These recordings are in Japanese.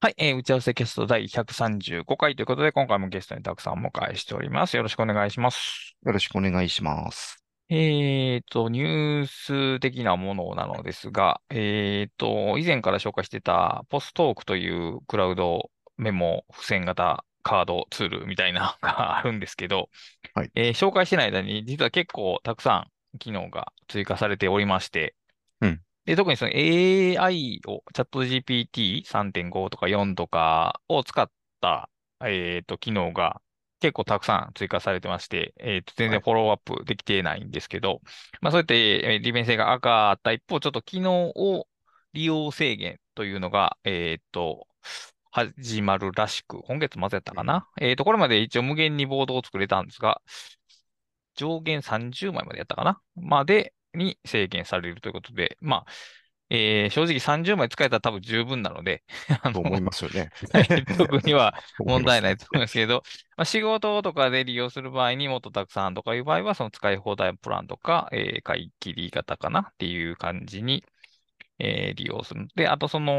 はい、えー打ち合わせキャスト第135回ということで、今回もゲストにたくさんお迎えしております。よろしくお願いします。よろしくお願いします。えーと、ニュース的なものなのですが、えーと、以前から紹介してたポストークというクラウドメモ付箋型カードツールみたいなのが あるんですけど、はいえー紹介してない間に実は結構たくさん機能が追加されておりまして、うんで、特にその AI を、チャット GPT3.5 とか4とかを使った、えーと、機能が結構たくさん追加されてまして、えーと、全然はい。フォローアップできてないんですけど、まあそうやってえー利便性が上がった一方、ちょっと機能を利用制限というのが、えーと、始まるらしく、今月末やったかな。えーと、これまで一応無限にボードを作れたんですが、上限30枚までやったかな。までに制限されるということで、まあ、えー正直30枚使えたら多分十分なので、あのと思いますよね。は い特には 問題ないとと思いますけど、まあ、仕事とかで利用する場合にもっとたくさんとかいう場合は、その使い放題プランとか、えー買い切り型かなっていう感じに、えー利用する。で、あとその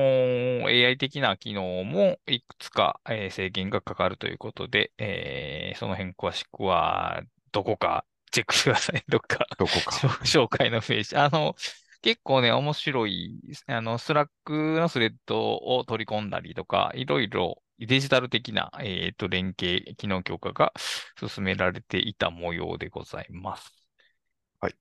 AI 的な機能もいくつか、えー制限がかかるということで、えーその辺詳しくはどこかチェックしてください。どっかどこか。紹介のページ。あの、結構ね、面白い、あの、 Slack のスレッドを取り込んだりとか、いろいろデジタル的な、えっと、連携、機能強化が進められていた模様でございます。はい。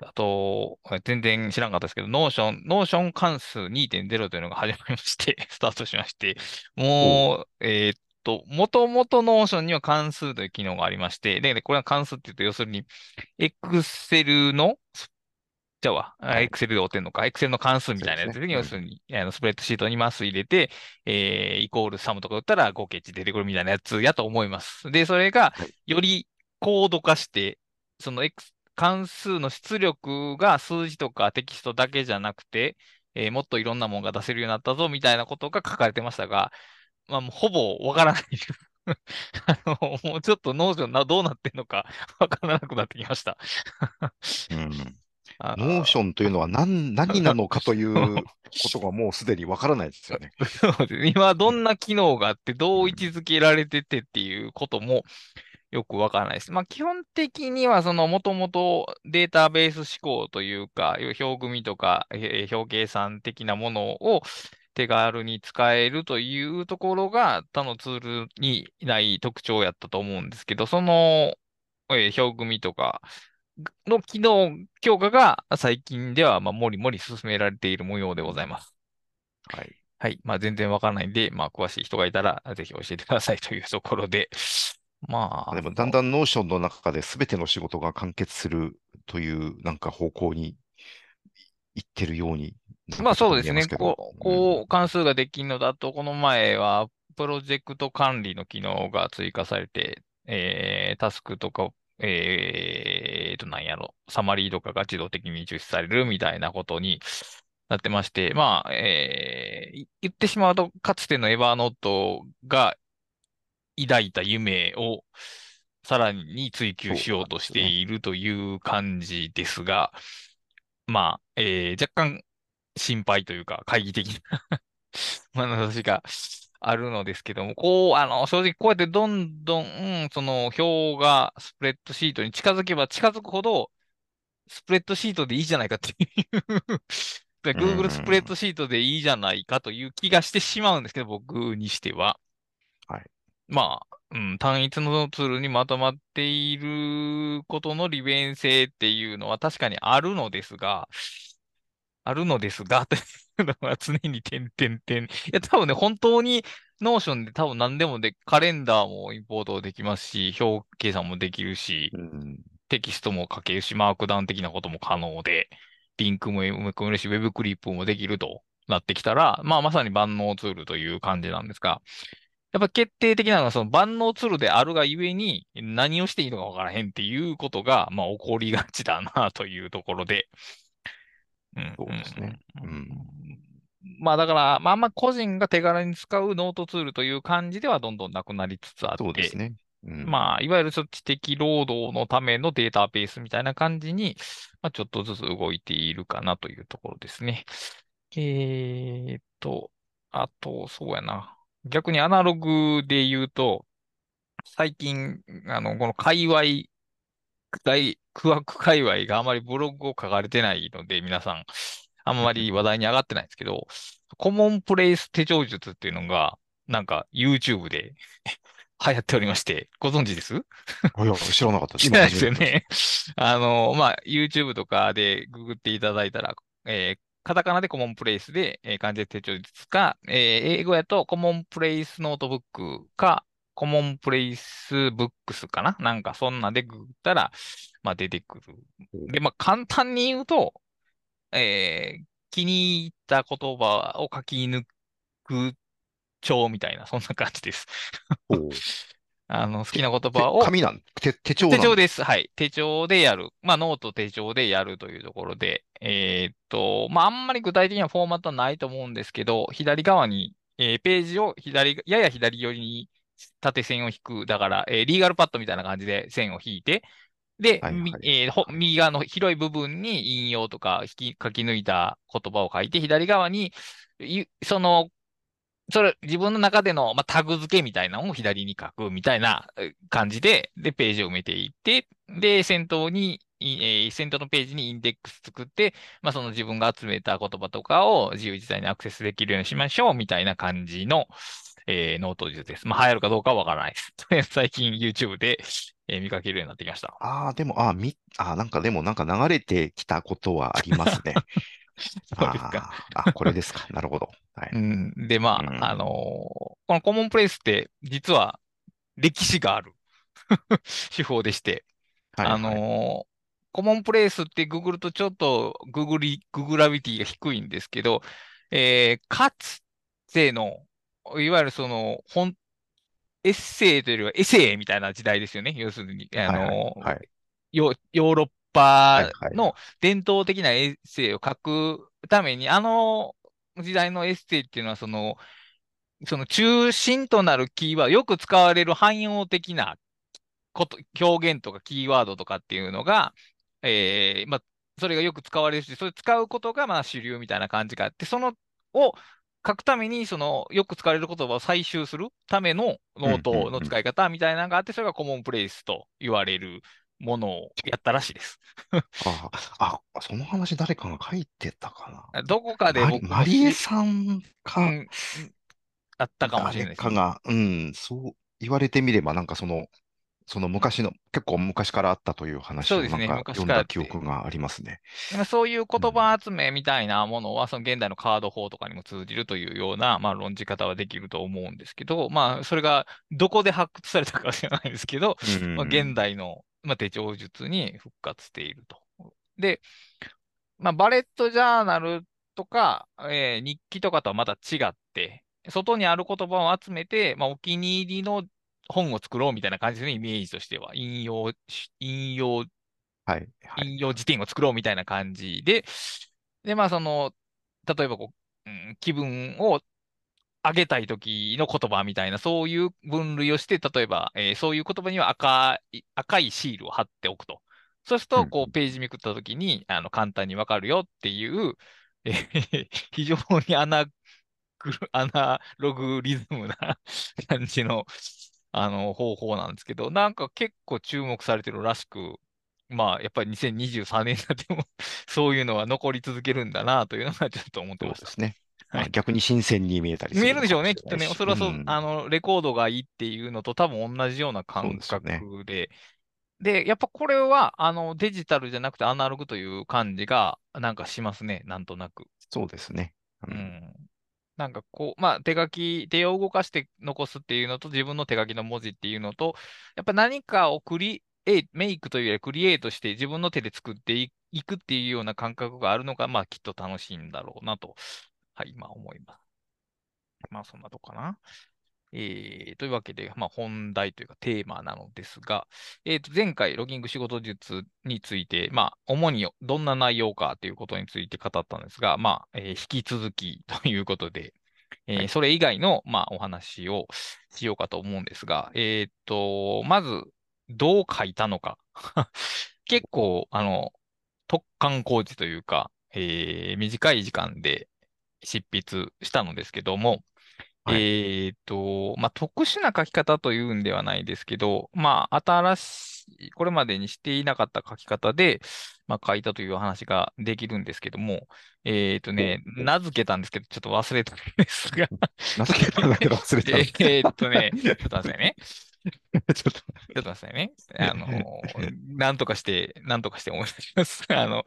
あと、全然知らんかったですけど、 Notion、Notion 関数2.0というのが始まりまして、スタートしまして、もう、えーっと、もともと Notion には関数という機能がありまして、で、これは関数って言うと、要するに、Excel の、じゃあわ、はい。Excel で追ってんのか、Excel の関数みたいなやつですね。要するに、あのスプレッドシートにマス入れて、えーイコール SUM とか打ったら合計値出てくるみたいなやつやと思います。で、それがはい、より高度化して、その X 関数の出力が数字とかテキストだけじゃなくて、えーもっといろんなものが出せるようになったぞみたいなことが書かれてましたが、まあ、もうほぼわからない。あの、もうちょっと Notion がどうなってんのかわからなくなってきました。うんあ Notion というのは何何なのかという ことがもうすでにわからないですよね。そうですね今どんな機能があって、どう位置づけられててっていうこともよくわからないです。まあ基本的にはそのもともとデータベース志向というか、表組とかえー表計算的なものを手軽に使えるというところが他のツールにない特徴やったと思うんですけど、そのえー表組とかの機能強化が最近ではまあもりもり進められている模様でございます。はい。はい。まあ、全然わからないんで、まあ、詳しい人がいたら、ぜひ教えてくださいというところで。まあ、でもだんだん Notion の中で全ての仕事が完結するというなんか方向に行ってるように。まあそうですね。こう、こう、関数ができるのだと、この前は、プロジェクト管理の機能が追加されて、えー、タスクとか、えーと、なんやろ、サマリーとかが自動的に実施されるみたいなことになってまして、まあ、えーい言ってしまうと、かつてのエヴァーノートが抱いた夢をさらに追求しようとしているという感じですが、まあ、えー若干心配というか、懐疑的な眼差しがあるのですけども、こう、あの、正直こうやってどんどん、うんその表がスプレッドシートに近づけば近づくほど、スプレッドシートでいいじゃないかっていう Google スプレッドシートでいいじゃないかという気がしてしまうんですけど、僕にしては。はい。まあ、うん、単一のツールにまとまっていることの利便性っていうのは確かにあるのですが、あるのですが、というのは常に点々点。いや、多分ね、本当に、 Notion で多分何でもで、カレンダーもインポートできますし、表計算もできるし、うんテキストも書けるし、マークダウン的なことも可能で、リンクも埋め込めるし、ウェブクリップもできるとなってきたら、まあまさに万能ツールという感じなんですが、やっぱ決定的なのはその万能ツールであるがゆえに何をしていいのかわからへんっていうことが、まあ起こりがちだなというところで。うんそうですねまあだから、まああんま個人が手軽に使うノートツールという感じではどんどんなくなりつつあって、そうですね。うんまあ、いわゆるそっち的労働のためのデータベースみたいな感じに、まあ、ちょっとずつ動いているかなというところですね。えーっと、あと、そうやな。逆にアナログで言うと、最近、あの、この界隈、大、クワク界隈があまりブログを書かれてないので、皆さん、あんまり話題に上がってないんですけど、コモンプレイス手帳術っていうのが、なんか YouTube で 流行っておりまして、ご存知です？あ、いや、知らなかったです。知らないですよね。あの、まあ、YouTube とかでググっていただいたら、えーカタカナでコモンプレイスで、えー漢字で手帳術か、えー英語やとコモンプレイスノートブックか、commonplace books かな？なんかそんなでググったら、まあ出てくる。で、まあ簡単に言うと、えー気に入った言葉を書き抜く帳みたいな、そんな感じです。あの、好きな言て葉を紙なん、手、手帳手帳です。はい。手帳でやる。まあ、ノート手帳でやるというところで、えーっと、まあ、あんまり具体的なフォーマットはないと思うんですけど、左側に、えーページを左、やや左寄りに縦線を引く。だから、えーリーガルパッドみたいな感じで線を引いて、で、はいはいみえーほ右側の広い部分に引用とか引き書き抜いた言葉を書いて、左側に、いそのそれ、自分の中での、まあ、タグ付けみたいなのを左に書くみたいなえ感じで、で、ページを埋めていって、で、先頭に、いえー先頭のページにインデックス作って、まあ、その自分が集めた言葉とかを自由自在にアクセスできるようにしましょうみたいな感じの、えーノート術です。まあ、流行るかどうかはわからないです。とりあえず最近 YouTube で、えー見かけるようになってきました。ああ、でも、ああ、み、ああ、なんかでも、なんか流れてきたことはありますね。そうですか。あこれですか。なるほど。はい。うん。で、まうんあ、あのーこのコモンプレイスって実は歴史がある 手法でして、はい、あはい。のーコモンプレイスってググるとちょっとググり、ググラビティが低いんですけど、えーかつての、いわゆるその、本、エッセイというよりはエセイみたいな時代ですよね。要するに、あのーはいはい。ヨヨーロッパの伝統的なエッセイを書くために、あの時代のエッセイっていうのは、その、その中心となるキーワード、よく使われる汎用的なこと、表現とかキーワードとかっていうのが、えーまあ、それがよく使われるし、それ使うことがまあ主流みたいな感じがあって、そのを書くために、そのよく使われる言葉を採集するためのノートの使い方みたいなのがあって、それが commonplace と言われるものをやったらしいです。ああ、あ、その話誰かが書いてたか どこかでな。マリ僕もマリエしさんか、うん、うんあったかもしれないですね。誰かが、うん、そう言われてみれば、なんかその、その昔の、結構昔からあったという話を読んだ記憶がありますね。まあそういう言葉集めみたいなものは、その現代のカード法とかにも通じるというような、まあ、論じ方はできると思うんですけど、まあ、それがどこで発掘されたかは知らないですけど、うんまあ、現代の、まあ、手帳術に復活していると。で、まあ、バレットジャーナルとか、えー日記とかとはまた違って、外にある言葉を集めて、まあ、お気に入りの本を作ろうみたいな感じのイメージとしては、引用し、引用はい、はい。引用辞典を作ろうみたいな感じで、で、まあ、その、例えばこう、うん気分を上げたい時の言葉みたいな、そういう分類をして、例えば、えーそういう言葉には赤い、赤いシールを貼っておくと。そうすると、うんこう、ページめくった時に、あの、簡単にわかるよっていう、えー非常にアナグル、アナログリズムな 感じの、あの、方法なんですけど、なんか結構注目されてるらしく、まあ、やっぱり2023年になっても そういうのは残り続けるんだなというのがちょっと思ってました。そうですね。まあはい逆に新鮮に見えたりする見えるでしょうね、きっとね。それはそう、んあの、レコードがいいっていうのと多分同じような感そうですよね覚で。で、やっぱこれは、あの、デジタルじゃなくてアナログという感じが、なんかしますね、なんとなく。そうですね。ううんん。なんかこう、まあ手書き、手を動かして残すっていうのと自分の手書きの文字っていうのと、やっぱ何かをクリエイ、メイクというよりはクリエイトして自分の手で作っていくっていうような感覚があるのが、まあきっと楽しいんだろうなと、はい、まあ思います。まあそんなとこかな。えー、というわけで、まあ本題というかテーマなのですが、えーと、前回ロギング仕事術について、まあ主にどんな内容かということについて語ったんですが、まあ、えー引き続きということで、えーはいそれ以外の、まあ、お話をしようかと思うんですが、えーっと、まず、どう書いたのか。結構、あの、突貫工事というか、えー短い時間で執筆したのですけども、はいえーっと、まあ、特殊な書き方というんではないですけど、まあ、新しい、これまでにしていなかった書き方で、まあ、書いたという話ができるんですけども、えっとね、名付けたんですけど、ちょっと忘れたんですが、名付けたんだけど忘れた。えーっとね、ちょっと待ってね。ちょっと、ちょっと待ってくださいね。あの、なんとかして、なんとかして思い出します。あの、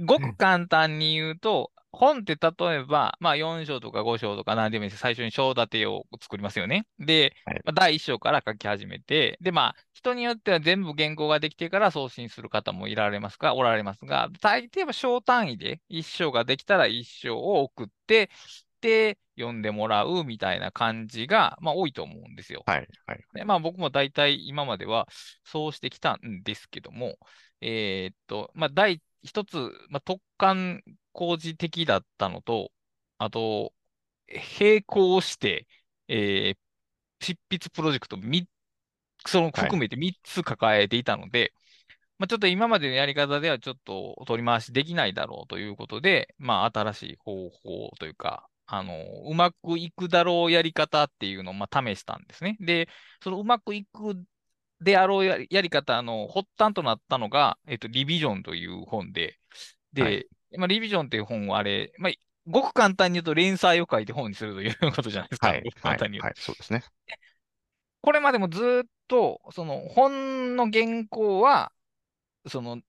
ごく簡単に言うと、本って例えば、まあ4章とか5章とか何でもいいです。最初に章立てを作りますよね。で、はいまあ、第1章から書き始めて、で、まあ人によっては全部原稿ができてから送信する方もいられますが、おられますが、大抵は章単位で1章ができたら1章を送って、で、読んでもらうみたいな感じが、まあ多いと思うんですよ。はい、はい。で、まあ僕も大体今まではそうしてきたんですけども、えーっと、まあ第一つ、まあ、特貫工事的だったのと、あと、並行して、えー執筆プロジェクト3、その含めて3つ抱えていたので、まあちょっと今までのやり方ではちょっと取り回しできないだろうということで、まあ新しい方法というか、あの、うまくいくだろうやり方っていうのをまあ試したんですね。で、そのうまくいくであろうやりやり方の発端となったのが、えっと、リビジョンという本で、で、はいまあ、リビジョンっていう本はあれ、まあ、ごく簡単に言うと連載を書いて本にするということじゃないですか。はい簡単に言うとはい、そうですね。これまでもずっと、その本の原稿は、その、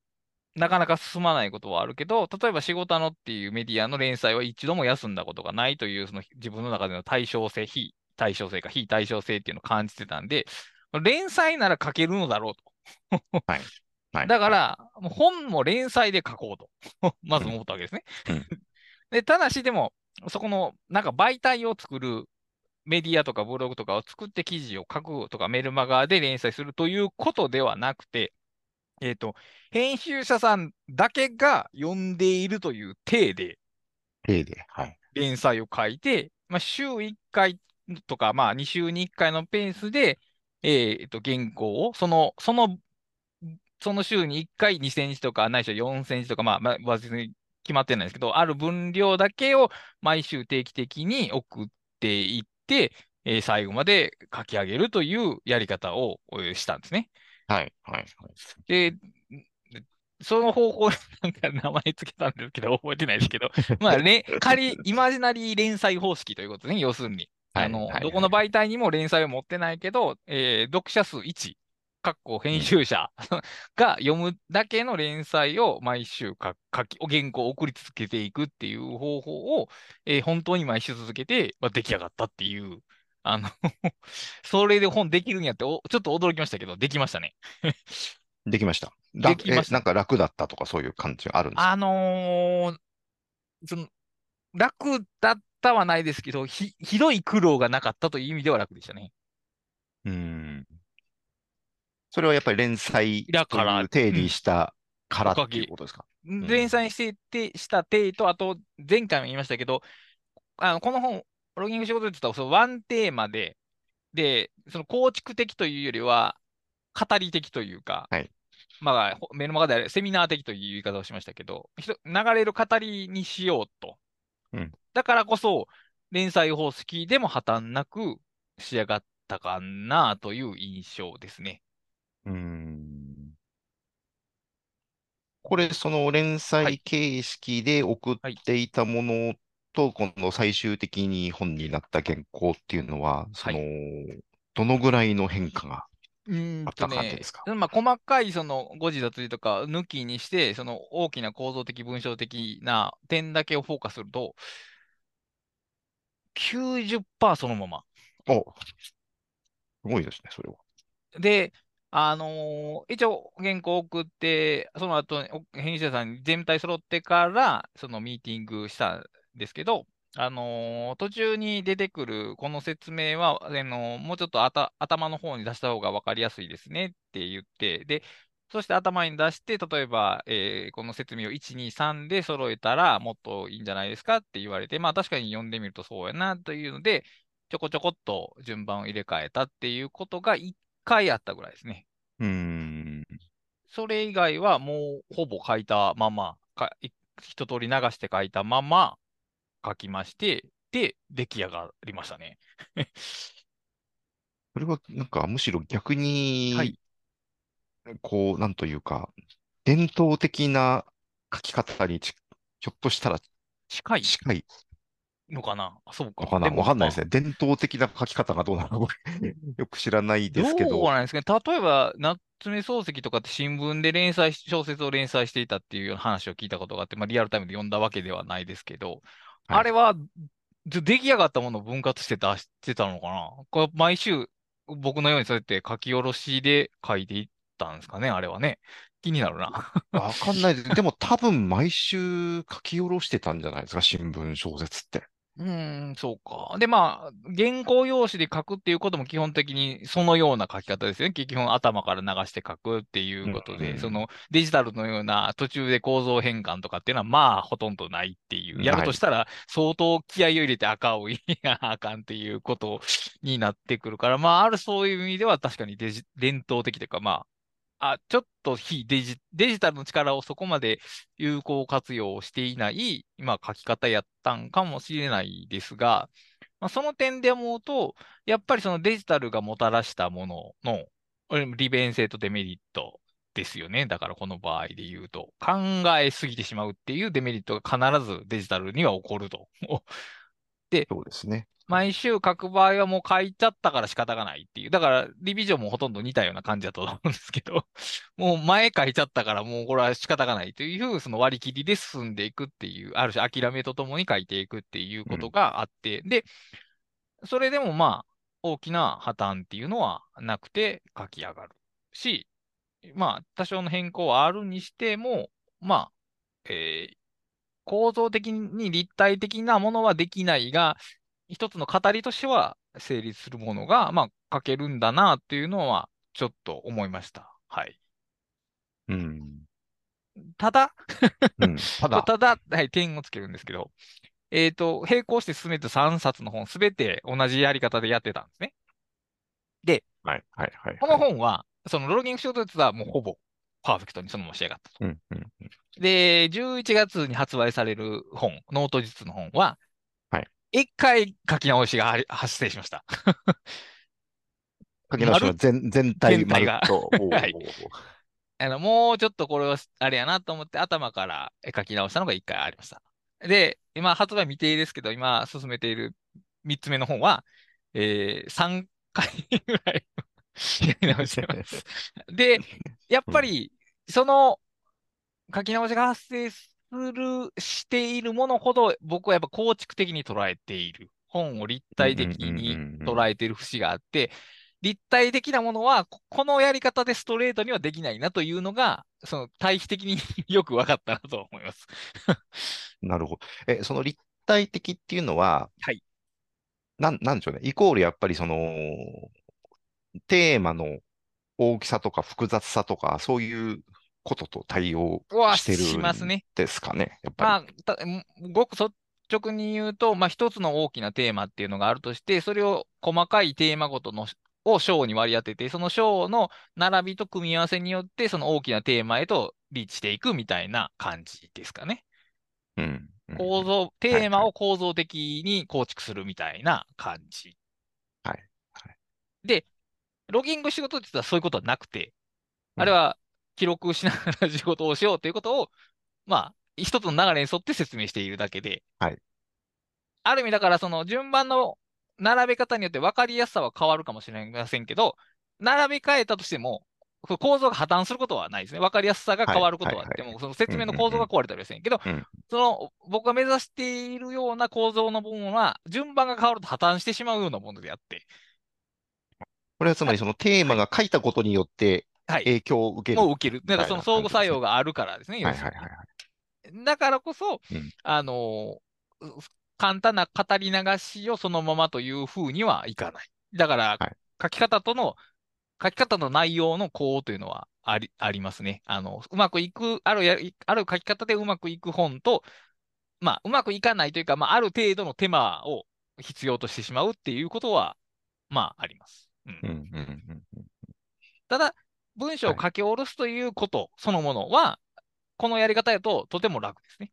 なかなか進まないことはあるけど、例えば仕事のっていうメディアの連載は一度も休んだことがないという、その自分の中での対称性、非対称性か非対称性っていうのを感じてたんで、連載なら書けるのだろうと。はい。はい。だから、もう本も連載で書こうと、まず思ったわけですね。うん で、ただしでも、そこの、なんか媒体を作るメディアとかブログとかを作って記事を書くとかメルマガで連載するということではなくて、えっ、と、編集者さんだけが読んでいるという体で例で、はい。連載を書いて、まあ、週1回とか、まあ、2週に1回のペースで、えっと、原稿を、その、その、その週に1回2センチとか、ないしは4センチとか、まあ、まあ、別に決まってないですけど、ある分量だけを毎週定期的に送っていって、えー最後まで書き上げるというやり方をえーしたんですね。はい、はい。で、その方法、なんか名前つけたんですけど、覚えてないですけど、まあ、れ仮、イマジナリー連載方式ということですね、要するに。あの、はいはいどこの媒体にも連載を持ってないけど、えー読者数1、かっこ編集者 が読むだけの連載を毎週か書き、原稿を送り続けていくっていう方法を、えー本当に毎週続けて、まあ、出来上がったっていう、あの それで本できるんやってお、ちょっと驚きましたけど、できましたね。できました。できましたえなんか楽だったとかそういう感じがあるんですか？あのーその、楽だったはないですけど、ひ、ひどい苦労がなかったという意味では楽でしたね。うーん。それはやっぱり連載とだからいう体にしたからっていうことですか？んん連載してて、した体と、あと、前回も言いましたけど、あの、この本、ロギング仕事で言ったら、そのワンテーマで、で、その構築的というよりは、語り的というか、はいまあ、ほメルマガであれ、セミナー的という言い方をしましたけど、流れる語りにしようと。うんだからこそ、連載方式でも破綻なく仕上がったかなという印象ですね。うーん。これ、その連は載い形式で送っていたものと、この最終的に本になった原稿っていうのは、その、どのぐらいの変化がうーんあった感じですか、まあ、細かいその誤字脱字とか抜きにして、その大きな構造的、文章的な点だけをフォーカスすると、90%そのまま。お、すごいですね、それは。で、あのー一応原稿送って、その後、編集者さんに全体揃ってから、そのミーティングしたんですけど、あのー途中に出てくるこの説明は、あのーもうちょっと頭の方に出した方が分かりやすいですねって言って、で、そして頭に出して、例えば、えーこの説明を1、2、3で揃えたらもっといいんじゃないですかって言われて、まあ確かに読んでみるとそうやなというので、ちょこちょこっと順番を入れ替えたっていうことが1回あったぐらいですね。うーん。それ以外はもうほぼ書いたまま、かい一通り流して書いたまま書きまして、て出来上がりましたね。それはなんかむしろ逆はにい、こう、なんというか、伝統的な書き方にちひょっとしたら近い近いのかな？あそうか。のかなでもわかんないですまあね。伝統的な書き方がどうなのか僕 よく知らないですけどうど、なんですかね。例えば、夏目漱石とかって新聞で連載し、小説を連載していたっていう話を聞いたことがあって、まあ、リアルタイムで読んだわけではないですけど、はいあれは、ず出来上がったものを分割して出してたのかな？これ毎週、僕のようにそうやって書き下ろしで書いていったんですかね、あれはね。気になるな。わかんないです。でも多分毎週書き下ろしてたんじゃないですか、新聞小説って。うーん、そうか。で、まあ、原稿用紙で書くっていうことも基本的にそのような書き方ですよね。基本頭から流して書くっていうことで、うんうんそのデジタルのような途中で構造変換とかっていうのはまあほとんどないっていう。やるとしたら相当気合を入れて赤を入れなあかんっていうことになってくるから、まああるそういう意味では確かにデジ伝統的というか、まあ、あ、ちょっと非デジ、デジタルの力をそこまで有効活用していない、まあ、書き方やったんかもしれないですが、まあ、その点で思うと、やっぱりそのデジタルがもたらしたものの利便性とデメリットですよね。だからこの場合で言うと、考えすぎてしまうっていうデメリットが必ずデジタルには起こると。で、そうですね。毎週書く場合はもう書いちゃったから仕方がないっていう。だから、リビジョンもほとんど似たような感じだと思うんですけど、もう前書いちゃったからもうこれは仕方がないという、その割り切りで進んでいくっていう、ある種諦めとともに書いていくっていうことがあって、で、それでもまあ、大きな破綻っていうのはなくて書き上がるし、まあ、多少の変更はあるにしても、まあ、えー構造的に立体的なものはできないが、一つの語りとしては成立するものが、まあ、書けるんだなっていうのは、ちょっと思いました。はい。うん。ただ、うん。ただ、ただ、はい、点をつけるんですけど、えっと、並行して進めて3冊の本、すべて同じやり方でやってたんですね。はい、はい、はい。この本は、そのローギング小説はもうほぼパーフェクトにそのまま仕上がったと。うん、うん。で、11月に発売される本、ノート術の本は、はい。一回書き直しがあり発生しました。書き直しは全全体がはいあの、もうちょっとこれはあれやなと思って頭から書き直したのが一回ありました。で、今発売未定ですけど、今進めている三つ目の本は、えー、3回ぐらいやり直してます。で、やっぱり、その書き直しが発生する、しているものほど、僕はやっぱ構築的に捉えている。本を立体的に捉えている節があって、立体的なものは、ここのやり方でストレートにはできないなというのが、その対比的に よく分かったなと思います。なるほど。え、その立体的っていうのは、はい。なん、なんでしょうね。イコールやっぱりその、テーマの大きさとか複雑さとか、そういうことと対応はしてるしますねんですかね。やっぱり。まあ、ごく率直に言うと、まあ、一つの大きなテーマっていうのがあるとして、それを細かいテーマごとのを章に割り当てて、その章の並びと組み合わせによって、その大きなテーマへとリーチしていくみたいな感じですかね。うん。うん構造、テーマを構造的に構築するみたいな感じ。はいはいで、ロギング仕事って言ったらそういうことはなくて、うんあれは記録しながら仕事をしようということを、まあ、一つの流れに沿って説明しているだけで、はいある意味だからその順番の並べ方によって分かりやすさは変わるかもしれませんけど、並べ替えたとしても、構造が破綻することはないですね。分かりやすさが変わることはあっても、はいはいはいその説明の構造が壊れたりはせんけど、うんその僕が目指しているような構造の部分は、順番が変わると破綻してしまうようなものであって、これはつまりそのテーマが書いたことによってはい。影響を受ける。受ける。だからその相互作用があるからですね。はいはいはいはい。だからこそ、うんあのう簡単な語り流しをそのままというふうにはいかない。だから、はい書き方との、書き方の内容の項というのはありありますね。あの、うまくいく、あるや、ある書き方でうまくいく本と、まあ、うまくいかないというか、まあ、ある程度の手間を必要としてしまうっていうことは、まあ、あります。うんうんうんうんうんただ、文章を書き下ろすということそのものは、このやり方だととても楽ですね。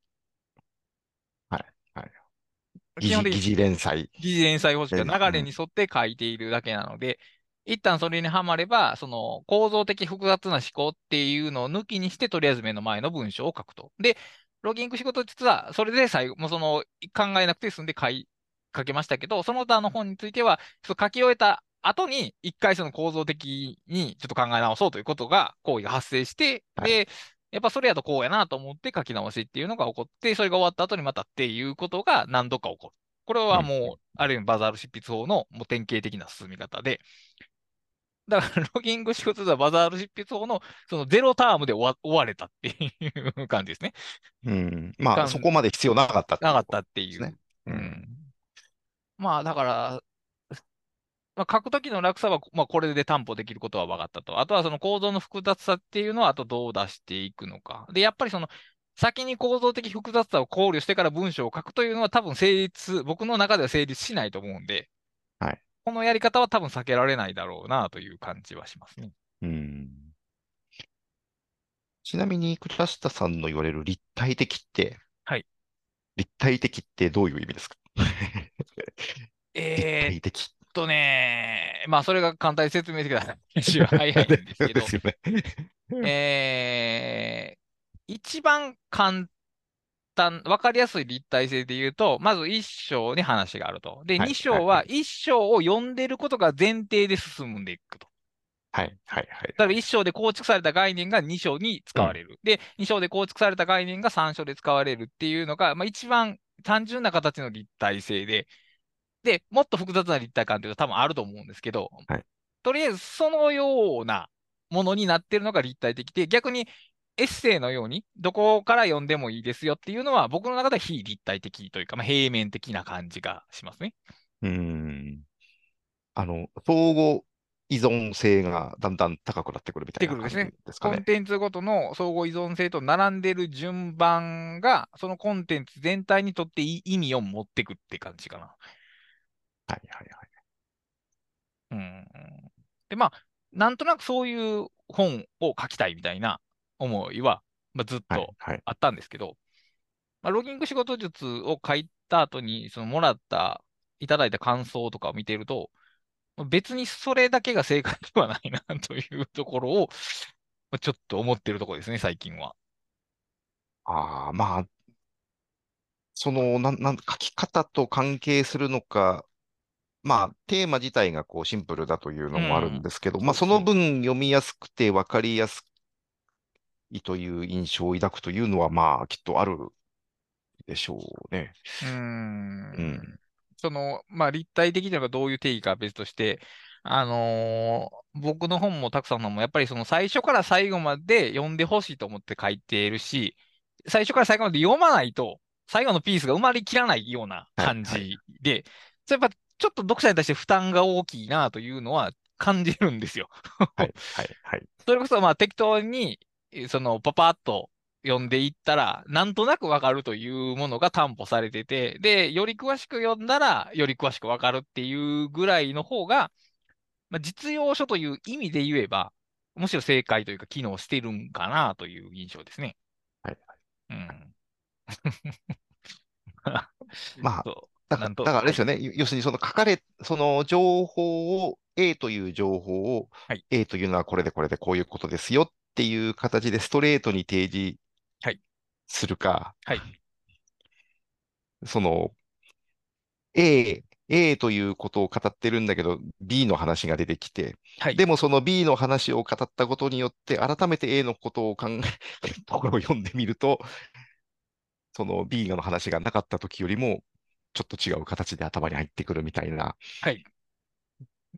疑似、基本的に疑似連載。疑似連載方式うんが流れに沿って書いているだけなので、一旦それにはまれば、その構造的複雑な思考っていうのを抜きにして、とりあえず目の前の文章を書くと。で、ロギング仕事実は、それで最後、もうその考えなくて済んで書い、書けましたけど、その他の本については、書き終えた後に、一回その構造的にちょっと考え直そうということが、行為が発生して、はいで、やっぱそれやとこうやなと思って書き直しっていうのが起こって、それが終わった後にまたっていうことが何度か起こる。これはもう、ある意味バザール執筆法のもう典型的な進み方で、だから、ロギング仕事ではバザール執筆法のそのゼロタームで終わ終われたっていう感じですね。うん。まあ、感そこまで必要なかったなかったっていう。ね。ううんん。まあ、だから、まあ、書くときの楽さは、まあ、これで担保できることは分かったと。あとはその構造の複雑さっていうのは、あとどう出していくのか。で、やっぱりその、先に構造的複雑さを考慮してから文章を書くというのは多分成立、僕の中では成立しないと思うんで、はいこのやり方は多分避けられないだろうなという感じはしますね。うん。ちなみに、倉下さんの言われる立体的って、はい。立体的ってどういう意味ですか？立 えーっ体的。とね、まあ、それが簡単に説明してください。話は早いんですけどね。えー一番簡単、わかりやすい立体性で言うと、まず一章に話があると。で、はい二章は一章を読んでることが前提で進んでいくと。はい、はい、はい。だから一章で構築された概念が二章に使われる。で、二章で構築された概念が三章で使われるっていうのが、まあ、一番単純な形の立体性で、で、もっと複雑な立体感っていうのは多分あると思うんですけど、はいとりあえずそのようなものになってるのが立体的で、逆にエッセイのようにどこから読んでもいいですよっていうのは僕の中では非立体的というか、まあ、平面的な感じがしますね。うん。あの、相互依存性がだんだん高くなってくるみたいな感じってくるですかね。コンテンツごとの相互依存性と並んでる順番が、そのコンテンツ全体にとってい意味を持ってくって感じかな。はい、はい、はい。うん。で、まあ、なんとなくそういう本を書きたいみたいな思いは、まあ、ずっはいと、はい。あったんですけど、まあ、ロギング仕事術を書いた後に、そのもらった、いただいた感想とかを見ていると、別にそれだけが正解ではないなというところを、まあちょっと思ってるところですね、最近は。ああ、まあ、その、なん、なん、書き方と関係するのか、まあ、テーマ自体がこうシンプルだというのもあるんですけど、まあ、その分読みやすくて分かりやすいという印象を抱くというのは、まあ、きっとあるでしょうね。うーん。うん。その、まあ、立体的なのがどういう定義かは別として、あのー僕の本もたくさんのも、やっぱりその最初から最後まで読んでほしいと思って書いているし、最初から最後まで読まないと、最後のピースが埋まりきらないような感じで、それやっぱちょっと読者に対して負担が大きいなというのは感じるんですよ。はい、はい、はい。それこそまあ適当に、えそのパパッと読んでいったら、なんとなくわかるというものが担保されてて、で、より詳しく読んだら、より詳しくわかるっていうぐらいの方が、まあ、実用書という意味で言えば、むしろ正解というか機能してるんかなという印象ですね。はい。うん。まあ、だから、だからあれですよね。要するに、その書かれ、その情報を、A という情報を、はい A というのはこれでこれでこういうことですよっていう形でストレートに提示はいするか、はい。その、A、A ということを語ってるんだけど、B の話が出てきて、はい。でもその B の話を語ったことによって、改めて A のことを考え、ところを読んでみると、その B の話がなかった時よりも、ちょっと違う形で頭に入ってくるみたいな、はい。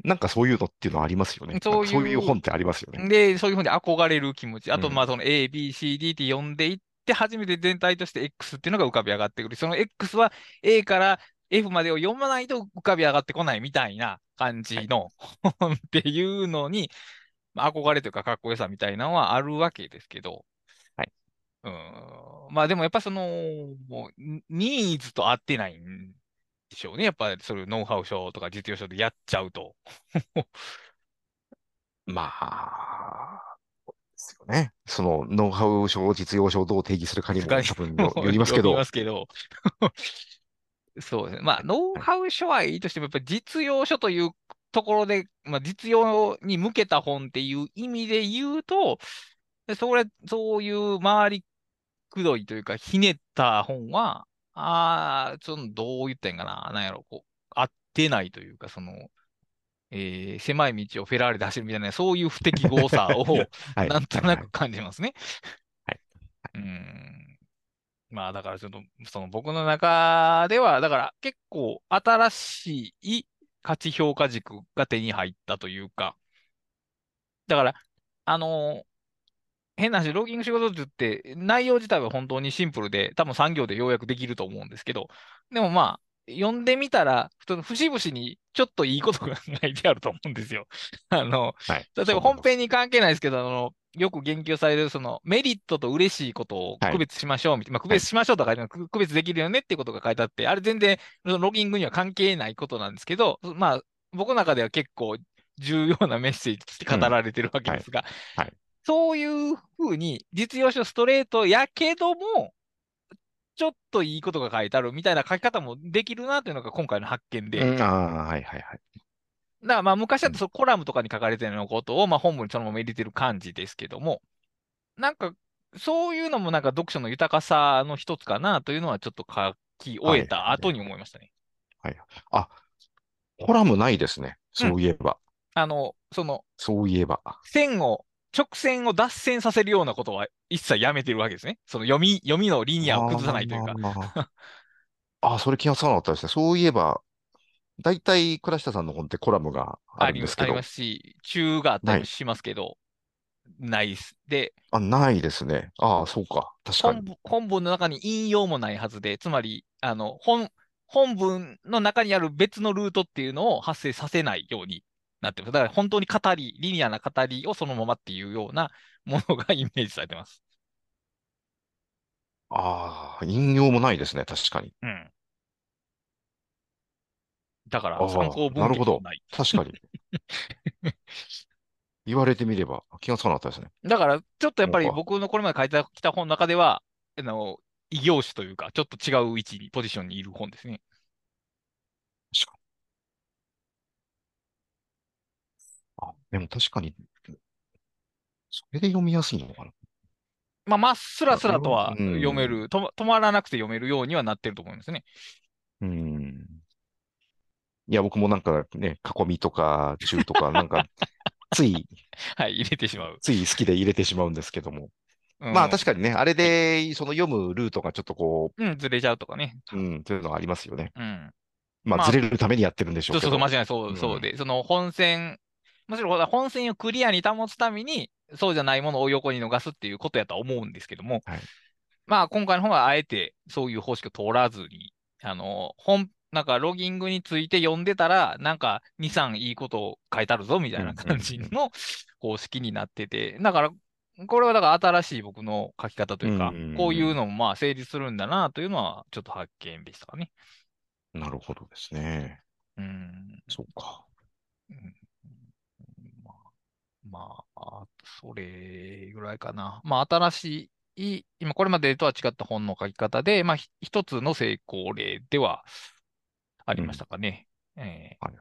なんかそういうのっていうのはありますよね。そういうそういう本ってありますよね。で、そういうふうに憧れる気持ち。あと、うんまあ、その A、B、C、D って読んでいって、初めて全体として X っていうのが浮かび上がってくる。その X は A から F までを読まないと浮かび上がってこないみたいな感じの本 っていうのに、まあ、憧れというかかっこよさみたいなのはあるわけですけど。はい。うーん。まあでもやっぱその、もうニーズと合ってないんでしょうね。やっぱりそれノウハウ書とか実用書でやっちゃうと。まあ、ですよね。そのノウハウ書、実用書をどう定義するかにも多分よ よりますけどよりま、すけど。そうですね。まあ、ノウハウ書はいいとしても、やっぱり実用書というところで、まあ、実用に向けた本っていう意味で言うと、でそれ、そういう回りくどいというか、ひねった本は、ああ、ちょっとどう言ったらいいんかな、なんやろ、こう、合ってないというか、その、えー狭い道をフェラーリで走るみたいな、そういう不適合さを はい。なんとなく感じますね。はい。うーん。まあ、だからちょっと、その僕の中では、だから結構新しい価値評価軸が手に入ったというか、だから、あの変な話、ロギング仕事術って内容自体は本当にシンプルで、多分産業でようやくできると思うんですけど、でもまあ、読んでみたら、普通の節々にちょっといいことが書いてあると思うんですよ。あの、はい。例えば本編に関係ないですけど、あの、よく言及される、そのメリットと嬉しいことをはい。区別しましょうみたいな、まあ、区別しましょうとか書い区別できるよねっていうことが書いてあって、あれ全然そのロギングには関係ないことなんですけど、まあ、僕の中では結構重要なメッセージとして語られてるわけですが、はい。はいそういうふうに実用書ストレートやけども、ちょっといいことが書いてあるみたいな書き方もできるなというのが今回の発見で、うん、ああ、はいはいはい。だからまあ昔だとそのコラムとかに書かれてるようなことをまあ本文にそのまま入れてる感じですけども、なんかそういうのもなんか読書の豊かさの一つかなというのはちょっと書き終えた後に思いましたね。あ、コラムないですね。そういえば。あの、そのそういえば。線を、直線を脱線させるようなことは一切やめてるわけですね。その読み、読みのリニアを崩さないというか。あー。あー、それ気がつかなかったですね。そういえば、だいたい倉下さんの本ってコラムがあるんですけどありま、すし、中があったりもしますけど、ないです。で、あ、ないですね。ああ、そうか。確かに。本文本文の中に引用もないはずで、つまり、あの、本、本文の中にある別のルートっていうのを発生させないようになってます。だから本当に語り、リニアな語りをそのままっていうようなものがイメージされてます。ああ、引用もないですね。確かに。うん。だから参考文なるほど。確かに。言われてみれば気がつかなかったですね。だから、ちょっとやっぱり僕のこれまで書いてきた本の中では、あの、異業種というか、ちょっと違う位置に、ポジションにいる本ですね。確かに。あ、でも確かに、それで読みやすいのかな。まあ、まっすらすらとはうん読める、とま止まらなくて読めるようにはなってると思いますね。うん。いや、僕もなんかね、囲みとか中とか、なんか、つい、はい、入れてしまう。つい好きで入れてしまうんですけども。うんまあ確かにね、あれで、その読むルートがちょっとこうん、ずれちゃうとかね。う、うん、というのがありますよね。うん。まあ、まあずれるためにやってるんでしょそううそうそう、けど。間違いない、そうう、んそうで、その本線、むしろ本線をクリアに保つために、そうじゃないものを横に逃すっていうことやとは思うんですけども、はいまあ今回の方はあえてそういう方式を通らずに、あの、本、なんかロギングについて読んでたら、なんか2、3いいことを書いてあるぞみたいな感じの方式になってて、だから、これはだから新しい僕の書き方というかうん、こういうのもまあ成立するんだなというのはちょっと発見でしたかね。なるほどですね。うん。そうか。うんまあ、まあ、それぐらいかな。まあ、新しい、今これまでとは違った本の書き方で、まあ、ひ一つの成功例ではありましたかね。えはいは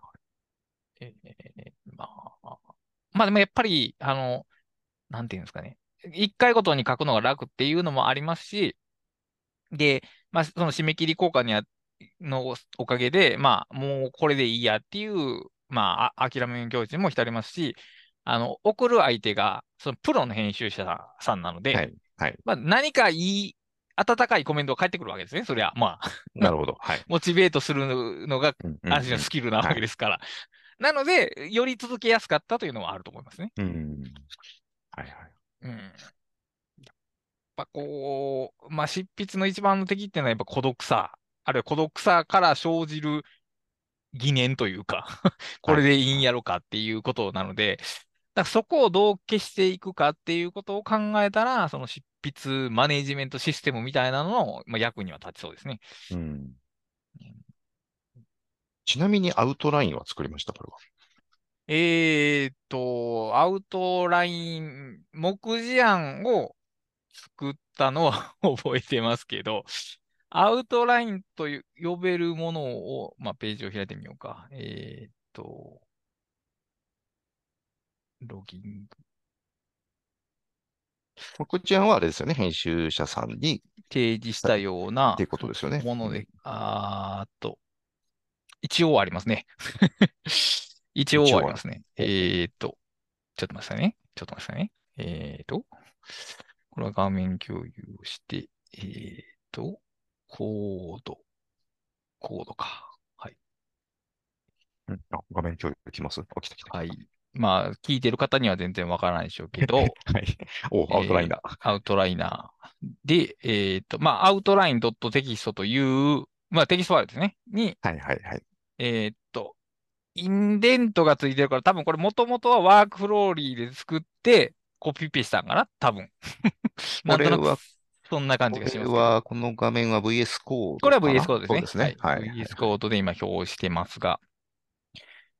い。ーえーまあ、まあでもやっぱり、あの、なんていうんですかね。一回ごとに書くのが楽っていうのもありますし、で、まあ、その締め切り効果にあのおかげで、まあ、もうこれでいいやっていう、まあ、あ諦め教室にも浸りますし、あの、送る相手が、そのプロの編集者さんなので、はい。はい。まあ、何かいい、温かいコメントが返ってくるわけですね。そりゃ、まあ、なるほど。はい。モチベートするのが、うんうんある種のスキルなわけですから。なので、より続けやすかったというのはあると思いますね。うん。はいはい。うん。やっぱこう、まあ、執筆の一番の敵っていうのはやっぱ孤独さ、あるいは孤独さから生じる疑念というか、これでいいんやろかっていうことなので、だからそこをどう消していくかっていうことを考えたら、その執筆マネジメントシステムみたいなのの、まあ、役には立ちそうですね。うん。ちなみにアウトラインは作りました、これは。えーっと、アウトライン、目次案を作ったのは 覚えてますけど、アウトラインと呼べるものを、まあ、ページを開いてみようか。えーっと、ロギング。こちらはあれですよね。編集者さんに提示したようなっていうことですよね。ものでうん、あーっと、一応ありますね。一応ありますね。えーっと、ちょっと待ってくださいね。ちょっと待ってくださいね。えーっと、これは画面共有をして、えーっと、コード、コードか。はい。うんあ画面共有できます？あ、来た来た。はい。まあ、聞いてる方には全然わからないでしょうけど、はい。お、アウトラインだ。アウトライナーで、えっと、まあ、アウトライン .text という、まあ、テキストファイルですね。に、はいはいはい。えっと、インデントがついてるから、多分これもともとは WorkFlowy で作って、コピペしたんかな？多分。なんとなこれはく、そんな感じこがしますけど。れは、この画面は VS Code これは VS コードですね。そうですね。はい。はい VS コードで今表してますが。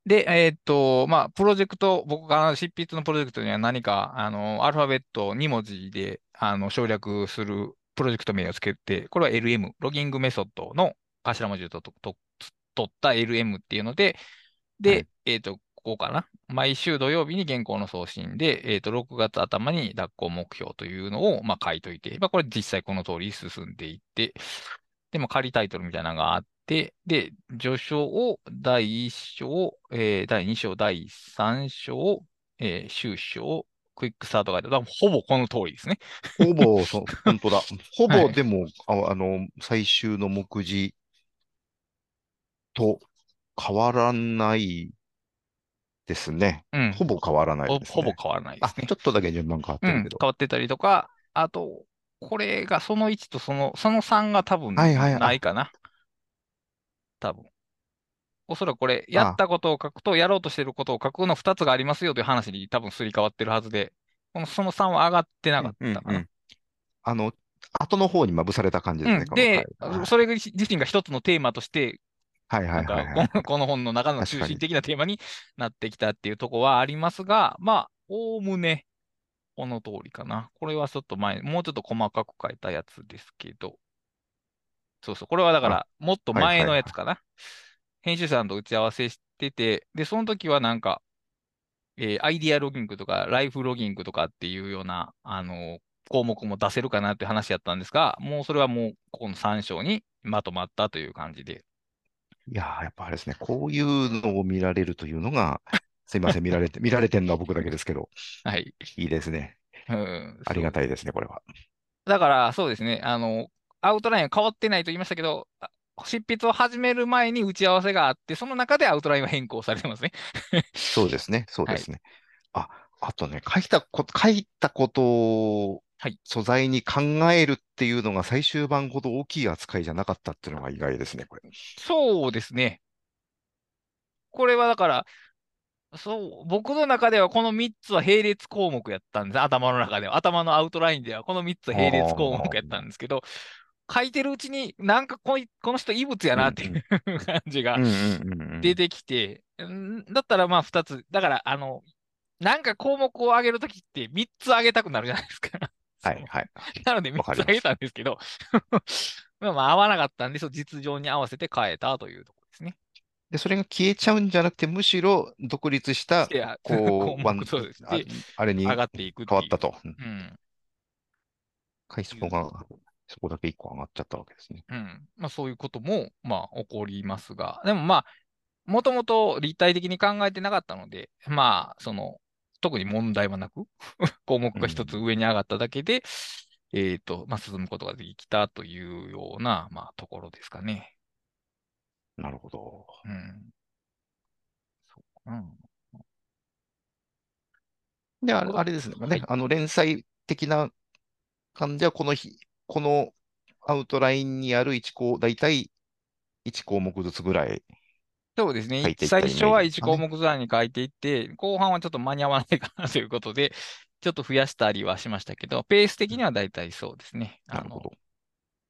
で、えーっと、まあ、プロジェクト、僕が執筆のプロジェクトには何か、あの、アルファベット2文字で、あの、省略するプロジェクト名をつけて、これは LM、ロギングメソッドの頭文字をととと取った LM っていうので、で、はいえーっと、ここかな。毎週土曜日に原稿の送信で、えーっと、6月頭に脱稿目標というのを、まあ、書いといて、まあ、これ実際この通り進んでいって、でも仮タイトルみたいなのがあって、で、序章を第1章、えー第2章、第3章、えー終章、クイックスタートガイド。ほぼこの通りですね。ほぼ、そ 本当だ。ほはいぼでも、ああの、最終の目次と変わらないですね。うん。ほぼ変わらないほですね。ほぼ変わらないであ、すねちょ。っとだけ順番変わってうんるけど。変わってたりとか、あと、これがその1とその、その3が多分はいはいあないかな。多分。おそらくこれ、やったことを書くと、やろうとしてることを書くの2つがありますよという話に多分すり替わってるはずで、このその3は上がってなかったかな。うんうんうんあの、後の方にまぶされた感じですね。うん。でそれ自身が一つのテーマとして、はいはないはいはい。この本の中の中心的なテーマになってきたっていうところはありますが、まあ、おおむね、この通りかな。これはちょっと前、もうちょっと細かく書いたやつですけど、そうそう、これはだから、もっと前のやつかな。編集者さんと打ち合わせしてて、で、その時はなんか、えーアイディアロギングとか、ライフロギングとかっていうような、あの項目も出せるかなって話やったんですが、もうそれはもう、ここの3章にまとまったという感じで。いやーやっぱあれですね。こういうのを見られるというのが、すいません、見られて、見られてるのは僕だけですけど、はい。いいですね。うん、ありがたいですね、これは。だから、そうですね。あの、アウトラインは変わってないと言いましたけど、あ執筆を始める前に打ち合わせがあって、その中でアウトラインは変更されてますね。そうですね、そうですね。あ、あとね、書いたこ、書いたことをはい素材に考えるっていうのが最終版ほど大きい扱いじゃなかったっていうのが意外ですね、これ。そうですね。これはだから、そう、僕の中ではこの3つは並列項目やったんです。頭の中では。頭のアウトラインではこの3つは並列項目やったんですけど、書いてるうちになんかこいこの人異物やなっていう感じが。出てきて、んだったらまあ2つ。だから、あの、なんか項目を上げるときって3つ上げたくなるじゃないですか。はいはい。なので3わかりますつ上げたんですけど、まあまあ合わなかったんで、そう実情に合わせて変えたというところですね。で、それが消えちゃうんじゃなくて、むしろ独立したこ項う、ワン目そうですあれに変上がっていくっていうわったと。うんうん。階層が、そこだけ一個上がっちゃったわけですね。うん。まあそういうことも、まあ起こりますが、でもまあ、もともと立体的に考えてなかったので、まあ、その、特に問題はなく、項目が一つ上に上がっただけで、えっと、まあ進むことができたというような、まあところですかね。なるほど。うん。そうかな。で、あれですね。はいあの、連載的な感じは、この日、このアウトラインにある1項、だいたい1項目ずつぐらい。そうですね。最初は1ですかね項目図案に書いていって、後半はちょっと間に合わないかなということで、ちょっと増やしたりはしましたけど、ペース的には大体そうですね。なるほど。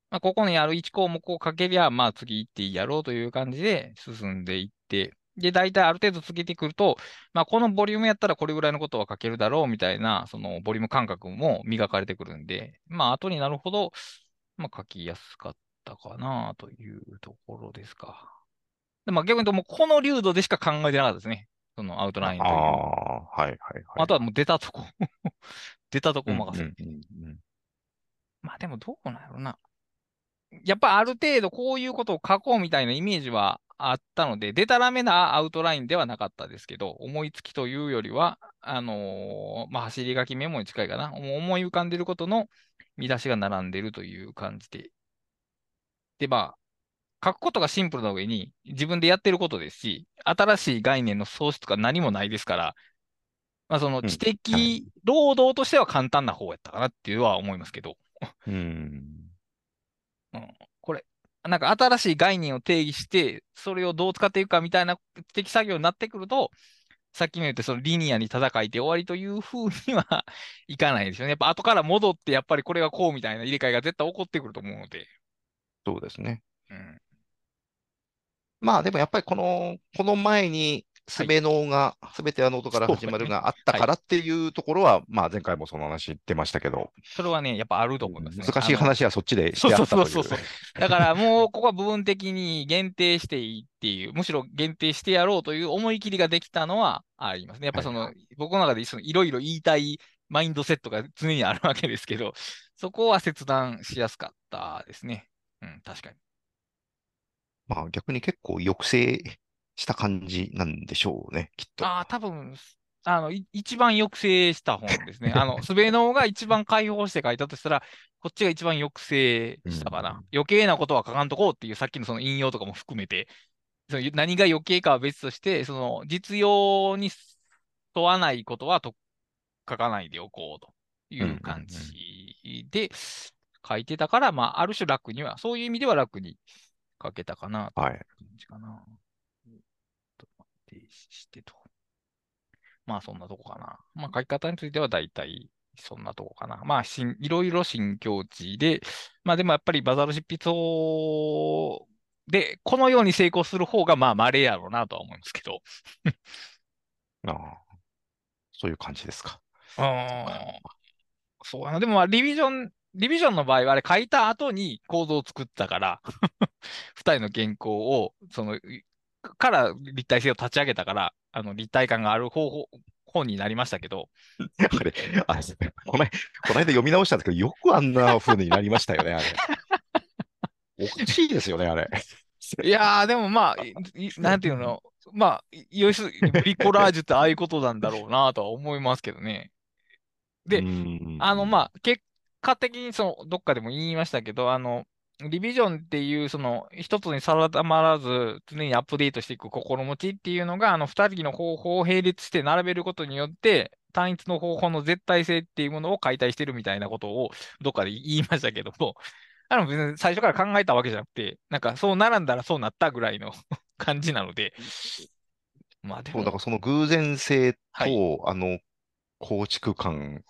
まあ、ここにある1項目を書けりゃ、まあ次行っていいやろうという感じで進んでいって、で、大体ある程度過ぎてくると、まあこのボリュームやったらこれぐらいのことは書けるだろうみたいな、そのボリューム感覚も磨かれてくるんで、まあ後になるほど、まあ書きやすかっったかなというところですか。でまあ、逆に言うと、もうこの流度でしか考えてなかったですね。そのアウトラインあという。あ、はいはいはい。あとはもう出たとこ 出たとこうん任せ。うんうんうんまあでもどうなんやろうな。やっぱある程度こういうことを書こうみたいなイメージはあったので、デタラメなアウトラインではなかったですけど、思いつきというよりは、あのーまあ走り書きメモに近いかな。思い浮かんでることの見出しが並んでるという感じで。で、まあ、書くことがシンプルな上に自分でやってることですし、新しい概念の創出が何もないですから、まあそのうん知的労働としては簡単な方やったかなっていうのは思いますけど。うん。こ れ、なんか新しい概念を定義して、それをどう使っていくかみたいな知的作業になってくると、さっきも言って、そのリニアに戦いて終わりというふうには いかないですよね。やっぱ後から戻って、やっぱりこれがこうみたいな入れ替えが絶対起こってくると思うので。そうですね。うん。まあでもやっぱりこの、この前に、すべのが、すべてあの音から始まるがあったからっていうところは、まあ前回もその話言ってましたけど、それはね、やっぱあると思いますね。難しい話はそっちでしそうてあったという。そうそうそうそう。だからもうここは部分的に限定していいっていう、むしろ限定してやろうという思い切りができたのはありますね。やっぱその、はい僕の中でいろいろ言いたいマインドセットが常にあるわけですけど、そこは切断しやすかったですね。うん、確かに。まあ逆に結構抑制した感じなんでしょうね、きっと。ああ、多分、あの、い一番抑制した本ですね。あの、スベノーが一番解放して書いたとしたら、こっちが一番抑制したかな。うん余計なことは書かんとこうっていうさっきのその引用とかも含めて、その何が余計かは別として、その実用に問わないことはと書かないでおこうという感じで書いてたから、まあ、ある種楽には、そういう意味では楽に書けたかなとはい。感じかな。ちょっと待って、してと。まあそんなとこかな。まあ書き方については大体そんなとこかな。まあいろいろ新境地で、まあでもやっぱりバザール執筆法で、このように成功する方がまあ稀やろうなとは思いますけど。ああそういう感じですか。うーん。そうやな。でもまあリビジョン、リビジョンの場合はあれ書いた後に構造を作ったから、二人の原稿を、その、いから立体性を立ち上げたから、あの立体感がある方法、本になりましたけど、あれ、あれこの間、この間読み直したんですけど、よくあんな風になりましたよね、あれ。おかしいですよね、あれ。いやー、でもまあ、なんていうの、まあ、い要するにブリコラージュってああいうことなんだろうなとは思いますけどね。であの、まあ、結果的にその、どっかでも言いましたけど、あの、リビジョンっていう、その、一つに定まらず、常にアップデートしていく心持ちっていうのが、あの、二人の方法を並列して並べることによって、単一の方法の絶対性っていうものを解体してるみたいなことを、どっかで言いましたけども、あの、別に最初から考えたわけじゃなくて、なんか、そう並んだらそうなったぐらいの 感じなので、まあでも。だからその偶然性と、はい。あの、構築感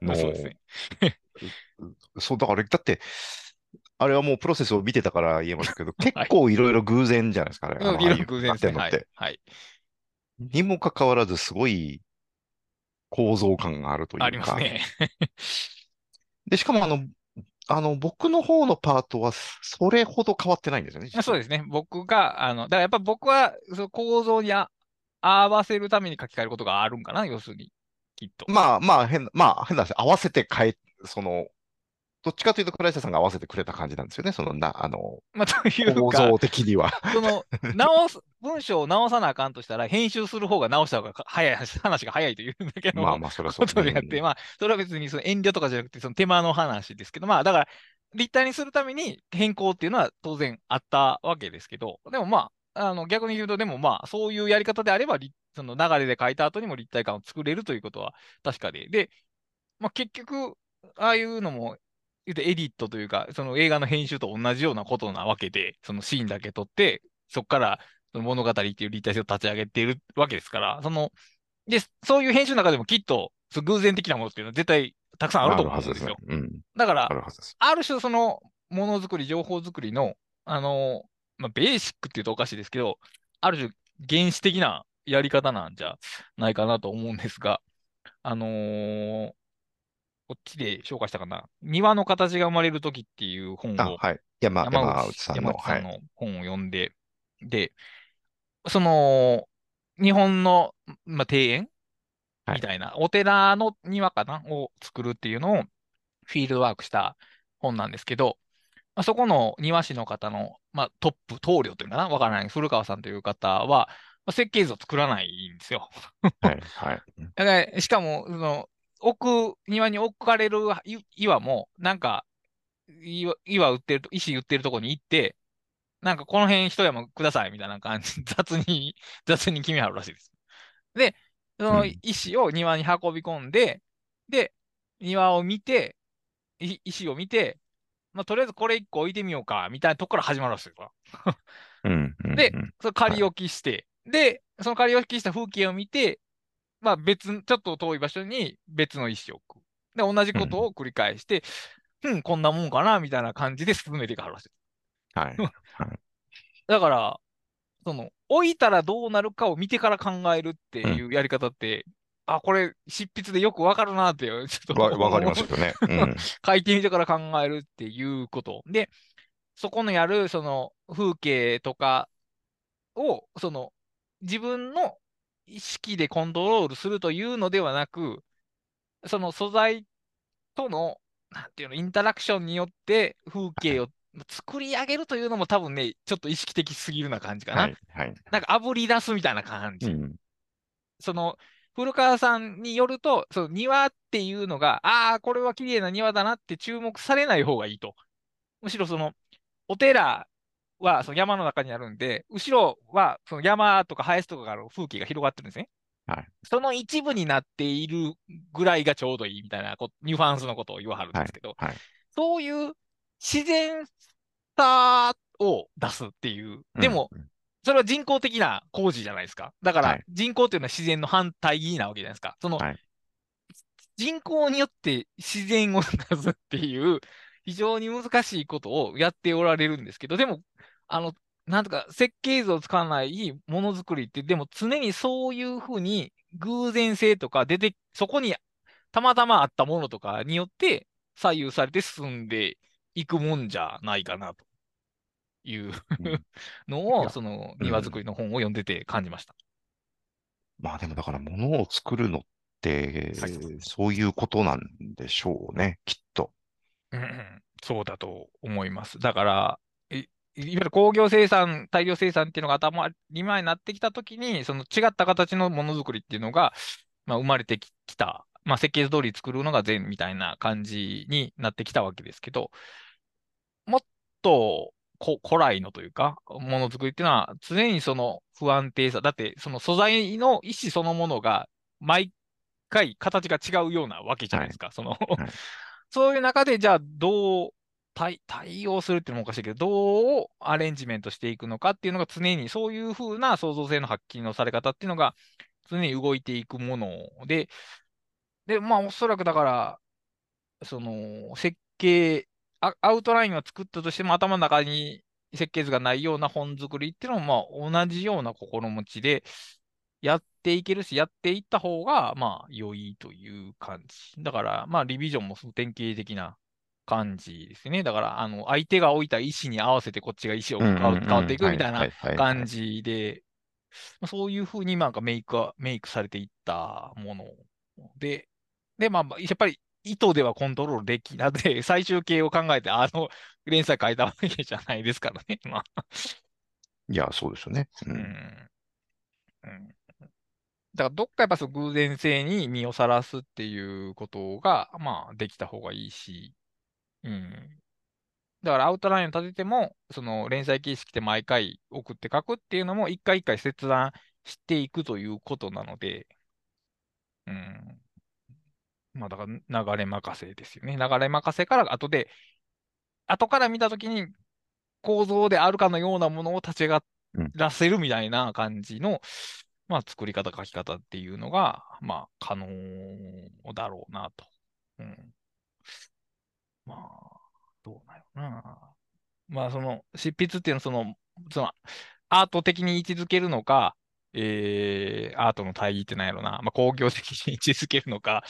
の、そうですね。そう、だから、だって、あれはもうプロセスを見てたから言えますけど、結構いろいろ偶然じゃないですかね。いろいろ偶然ですね。はい。はい。にもかかわらず、すごい構造感があるというか。ありますね。で、しかもあの、あの、僕の方のパートは、それほど変わってないんですよね。そうですね。僕が、あの、だからやっぱ僕は、その構造にあ合わせるために書き換えることがあるんかな、要するに。きっと。まあまあ、変な、まあ、変な話、合わせて変え、その、どっちかというと、倉下さんが合わせてくれた感じなんですよね。そのな、あの、まあ、という構か、造的には。その、直す、文章を直さなあかんとしたら、編集する方が直した方がか早い、話が早いというだけのまあまあ、それはそう。ことであって、うんまあ、それは別にその遠慮とかじゃなくて、その手間の話ですけど、まあ、だから、立体にするために変更っていうのは当然あったわけですけど、でもまあ、あの逆に言うと、でもまあ、そういうやり方であれば、りその流れで書いた後にも立体感を作れるということは確かで、で、まあ、結局、ああいうのも、言うとエディットというか、その映画の編集と同じようなことなわけで、そのシーンだけ撮って、そこからその物語っていう立体性を立ち上げているわけですから、その、で、そういう編集の中でもきっと、その偶然的なものっていうのは絶対たくさんあると思うんですよ。すね。うん。だから。ある種そのものづくり、情報づくりの、あの、まあ、ベーシックっていうとおかしいですけど、ある種原始的なやり方なんじゃないかなと思うんですが、あのーこっちで紹介したかな？庭の形が生まれるときっていう本あ、を、はい。山、山山内内さんの、本を読んで、で、その、日本の、まあ、庭園はい。みたいな、お寺の庭かな？を作るっていうのをフィールドワークした本なんですけど、まあ、そこの庭師の方の、まあ、トップ、棟梁というのかな？わからない。古川さんという方は、まあ、設計図を作らないんですよ。はい。はい。だからしかも、その、置く、庭に置かれるい岩も、なんか、岩、岩売ってると、石売ってるとこに行って、なんかこの辺一山くださいみたいな感じ、雑に、雑に決めはるらしいです。で、そうのん。石を庭に運び込んで、で、庭を見て、い石を見て、まあ、とりあえずこれ一個置いてみようか、みたいなとこから始まるらしいですよ。うん。うん。でうんそれ仮置きして、で、その仮置きした風景を見て、まあ別、ちょっと遠い場所に別の石を置く。で、同じことを繰り返して、うん、こんなもんかな、みたいな感じで進めていかはるらしい。はい。はい。だから、その、置いたらどうなるかを見てから考えるっていうやり方って、あ、これ、執筆でよくわかるなって、ちょっとわ、わかりますよね。うん。書いてみてから考えるっていうこと。で、そこのやる、その、風景とかを、その、自分の意識でコントロールするというのではなく、その素材との、なんていうの、インタラクションによって風景を作り上げるというのも多分ね、ちょっと意識的すぎるな感じかな。はい。はい。なんか炙り出すみたいな感じ。うん。その、古川さんによると、その庭っていうのが、ああ、これは綺麗な庭だなって注目されない方がいいと。むしろその、お寺はその山の中にあるんで、後ろはその山とか林とかがある風景が広がってるんですね。はい。その一部になっているぐらいがちょうどいいみたいなこニュアンスのことを言わはるんですけど、はい。そういう自然さを出すっていう。でも、うん、それは人工的な工事じゃないですか。だからはい、人工っていうのは自然の反対なわけじゃないですか。そのはい、人工によって自然を出すっていう、非常に難しいことをやっておられるんですけど、でも、あの、なんとか設計図を使わないものづくりって、でも常にそういうふうに偶然性とか出て、そこにたまたまあったものとかによって左右されて進んでいくもんじゃないかなといううん のを、いやそのうん庭作りの本を読んでて感じました。まあでもだから物を作るのってはい、そういうことなんでしょうね、きっと。うんうんそうだと思います。だから、いいわゆる工業生産、大量生産っていうのが頭に前になってきたときに、その違った形のものづくりっていうのが、まあ、生まれてききた、まあ、設計図通り作るのが善みたいな感じになってきたわけですけど、もっとこ古来のというか、ものづくりっていうのは常にその不安定さ、だってその素材の意思そのものが毎回形が違うようなわけじゃないですか。その、そういう中でじゃあどう対応するっていうのもおかしいけど、どうアレンジメントしていくのかっていうのが常にそういうふうな創造性の発揮のされ方っていうのが常に動いていくもので、で、まあおそらくだから、その設計、アウトラインは作ったとしても頭の中に設計図がないような本作りっていうのもまあ同じような心持ちでやっていけるし、やっていった方がまあ良いという感じ。だからまあリビジョンも典型的な感じですね。だからあの相手が置いた石に合わせてこっちが石を変わっていくみたいな感じで、まあそういうふうになんかメイクは、メイクされていったもので、で、まあ、やっぱり意図ではコントロールできなくて、最終形を考えて、あの、連載書いたわけじゃないですからね。まあ、いや、そうですよね。ううんん。うん。だから、どっかやっぱその偶然性に身をさらすっていうことが、まあ、できた方がいいし、うん。だから、アウトラインを立てても、その連載形式で毎回送って書くっていうのも、一回一回切断していくということなので、うん。まあ、だから流れ任せですよね。流れ任せから後で、後から見たときに構造であるかのようなものを立ち上がらせるみたいな感じの、まあ、作り方、書き方っていうのが、まあ、可能だろうなと。うん。まあ、どうなよな。まあ、その、執筆っていうのは、その、その、アート的に位置づけるのか、えー、アートの対義ってなんやろな。まあ、工業的に位置づけるのか、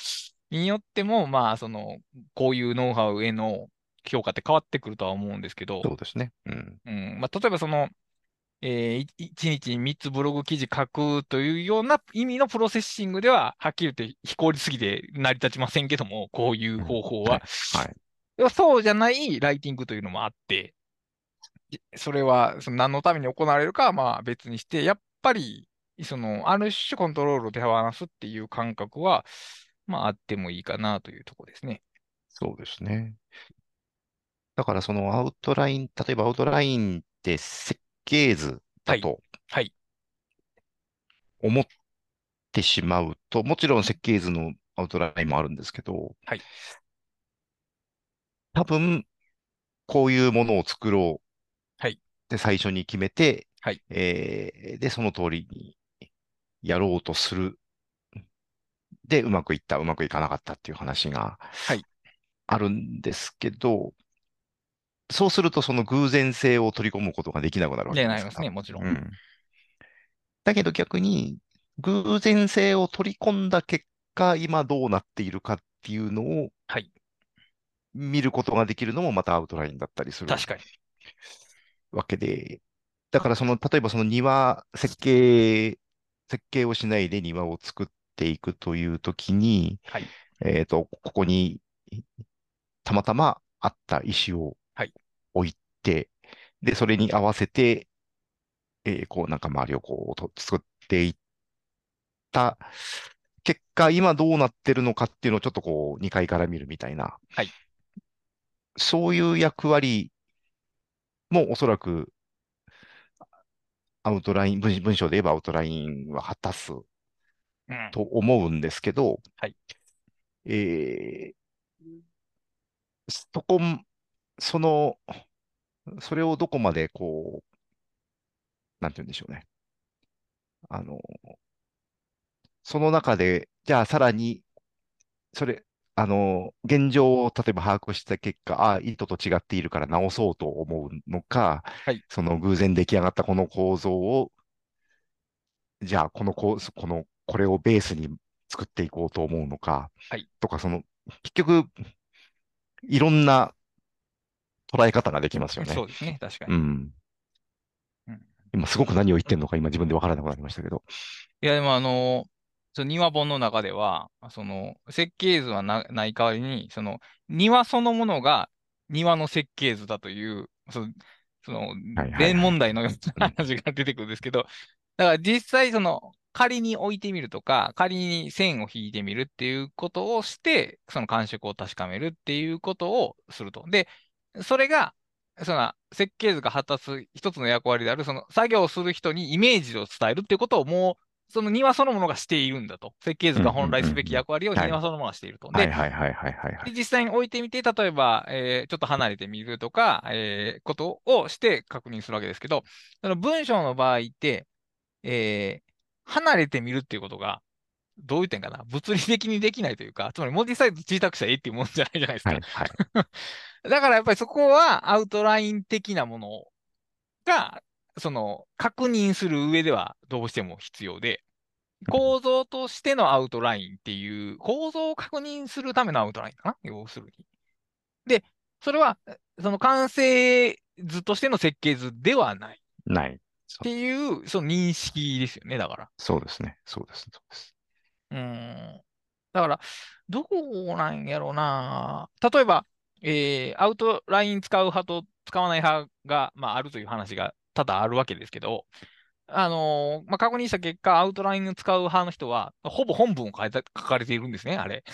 によっても、まあ、その、こういうノウハウへの評価って変わってくるとは思うんですけど、そうですね。うん。うん、まあ、例えばその、えー、1日に3つブログ記事書くというような意味のプロセッシングでは、はっきり言って非効率すぎて成り立ちませんけども、こういう方法は。はい。でもそうじゃないライティングというのもあって、でそれはその何のために行われるかはまあ別にして、やっぱり、その、ある種コントロールを手放すっていう感覚は、まああってもいいかなというところですね。そうですね。だからそのアウトライン、例えばアウトラインって設計図だとはい。思ってしまうと、もちろん設計図のアウトラインもあるんですけど、はい多分、こういうものを作ろうはいって最初に決めて、はいえーで、その通りにやろうとする。で、うまくいった、うまくいかなかったっていう話がはいあるんですけど、そうするとその偶然性を取り込むことができなくなるわけですでなりますねもちろんうん。だけど逆に、偶然性を取り込んだ結果、今どうなっているかっていうのをはい。見ることができるのもまたアウトラインだったりする確かに。わけで、だからその、例えばその庭、設計、設計をしないで庭を作っていくというときに、はい。えっと、ここにたまたまあった石をはい置いて、で、それに合わせて、えーこうなんか周りをこうと作っていった結果、今どうなってるのかっていうのをちょっとこう2階から見るみたいな、はいそういう役割もおそらくアウトライン、文文章で言えばアウトラインは果たすうん。と思うんですけど、はいえーそこ、その、それをどこまでこう、なんて言うんでしょうね。あの、その中で、じゃあさらに、それ、あの、現状を例えば把握した結果、ああ、意図と違っているから直そうと思うのか、はいその偶然出来上がったこの構造を、じゃあこの構この、これをベースに作っていこうと思うのか、はいとか、その、結局、いろんな捉え方ができますよね。そうですね。確かに。うん。うん今すごく何を言ってるのか今自分で分からなくなりましたけど。いや、でもあの、その庭本の中では、その設計図はなない代わりに、その庭そのものが庭の設計図だという、その、そのはいはいはい連問題のような話が出てくるんですけど、だから実際その仮に置いてみるとか、仮に線を引いてみるっていうことをして、その感触を確かめるっていうことをすると。で、それが、その設計図が果たす一つの役割である、その作業をする人にイメージを伝えるっていうことをもう、その庭そのものがしているんだと。設計図が本来すべき役割を庭そのものがしていると。で実際に置いてみて、例えば、えーちょっと離れてみるとか、えーことをして確認するわけですけど、その文章の場合って、えー離れてみるっていうことが、どういう点かな、物理的にできないというか、つまり文字サイズ小さくしたらええっていうもんじゃないじゃないですか。はいはい。だからやっぱりそこはアウトライン的なものが、その確認する上ではどうしても必要で、構造としてのアウトラインっていう、構造を確認するためのアウトラインかな？要するに。で、それは、その完成図としての設計図ではないっない。そていう、その認識ですよね、だから。そうですね。そうです。そうです。うーん。だから、どうなんやろうな。例えば、えーアウトライン使う派と使わない派が、まあ、あるという話が多々あるわけですけど、あのーまあ、確認した結果、アウトライン使う派の人は、ほぼ本文を書いた書かれているんですね、あれ。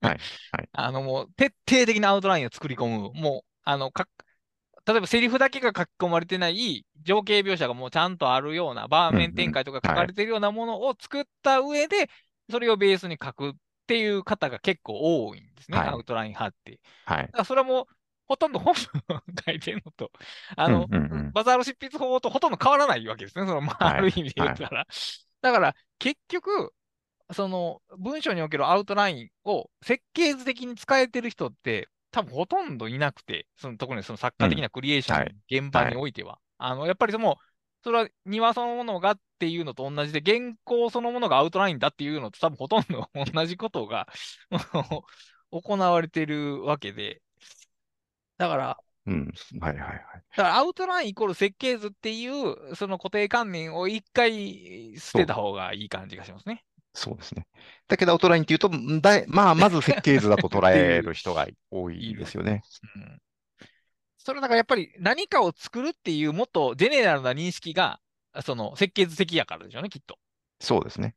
はいはい あの、もう、徹底的なアウトラインを作り込む。もう、あの、か例えばセリフだけが書き込まれてない情景描写がもうちゃんとあるような場面展開とか書かれてるようなものを作った上で、それをベースに書くっていう方が結構多いんですね、はいアウトライン派って。はいだ。からそれはもう、ほとんど本文書いてるのと、あの、うんうんうん。バザール執筆法とほとんど変わらないわけですね、その、まあ、はいある意味で言ったら。だから、結局、その、文章におけるアウトラインを設計図的に使えてる人って、多分ほとんどいなくて、その特にその作家的なクリエーションの現場においては。あの、やっぱりその、それは庭そのものがっていうのと同じで、原稿そのものがアウトラインだっていうのと多分ほとんど同じことが 行われてるわけで、だから、うん。はいはいはい。だからアウトラインイコール設計図っていう、その固定観念を一回捨てた方がいい感じがしますね。そうですね。だけどアウトラインっていうと、んだいまあ、まず設計図だと捉える人が多いですよね。うん。それだからやっぱり何かを作るっていうもっとジェネラルな認識が、その設計図的やからでしょうね、きっと。そうですね。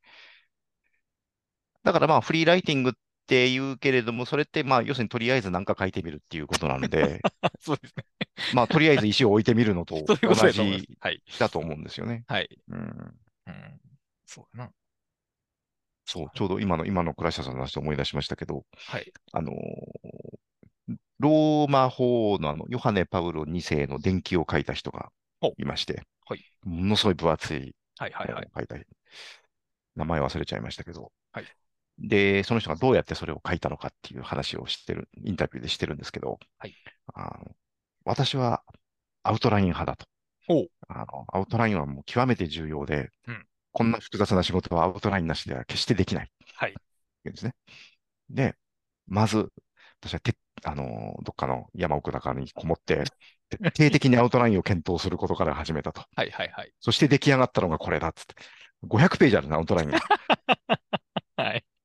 だからまあ、フリーライティングって言うけれども、それってまあ、要するにとりあえず何か書いてみるっていうことなんで、そうですね。まあ、とりあえず石を置いてみるのと 同じ。はい。だと思うんですよね。はい。うん。うん。そうだな。そう、ちょうど今の、今の倉下さんの話で思い出しましたけど、はい。あのーローマ法のあの、ヨハネ・パウロ2世の伝記を書いた人がいまして、はいものすごい分厚いはいはいはい。書いた、名前忘れちゃいましたけど、はいで、その人がどうやってそれを書いたのかっていう話をしてる、インタビューでしてるんですけど、はいあの私はアウトライン派だと。ほうあのアウトラインはもう極めて重要で、うんこんな複雑な仕事はアウトラインなしでは決してできない。はい。言うんですね。で、まず、私はて、あのーどっかの山奥中にこもって、徹底 的にアウトラインを検討することから始めたと。はいはいはい。そして出来上がったのがこれだっつって。500ページあるな、アウトラインが。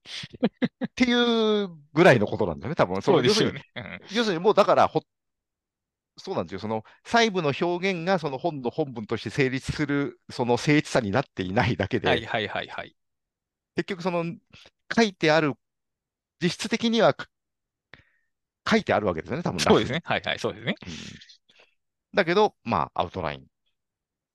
っはい。ていうぐらいのことなんだよね、多分。そうですよね。うん要するにもうだからほ、そうなんですよ。その細部の表現がその本の本文として成立する、その精緻さになっていないだけで、はいはいはいはい。結局その書いてある、実質的にはか書いてあるわけですよね、多分そうですね。はいはい、そうですね。うんだけど、まあ、アウトライン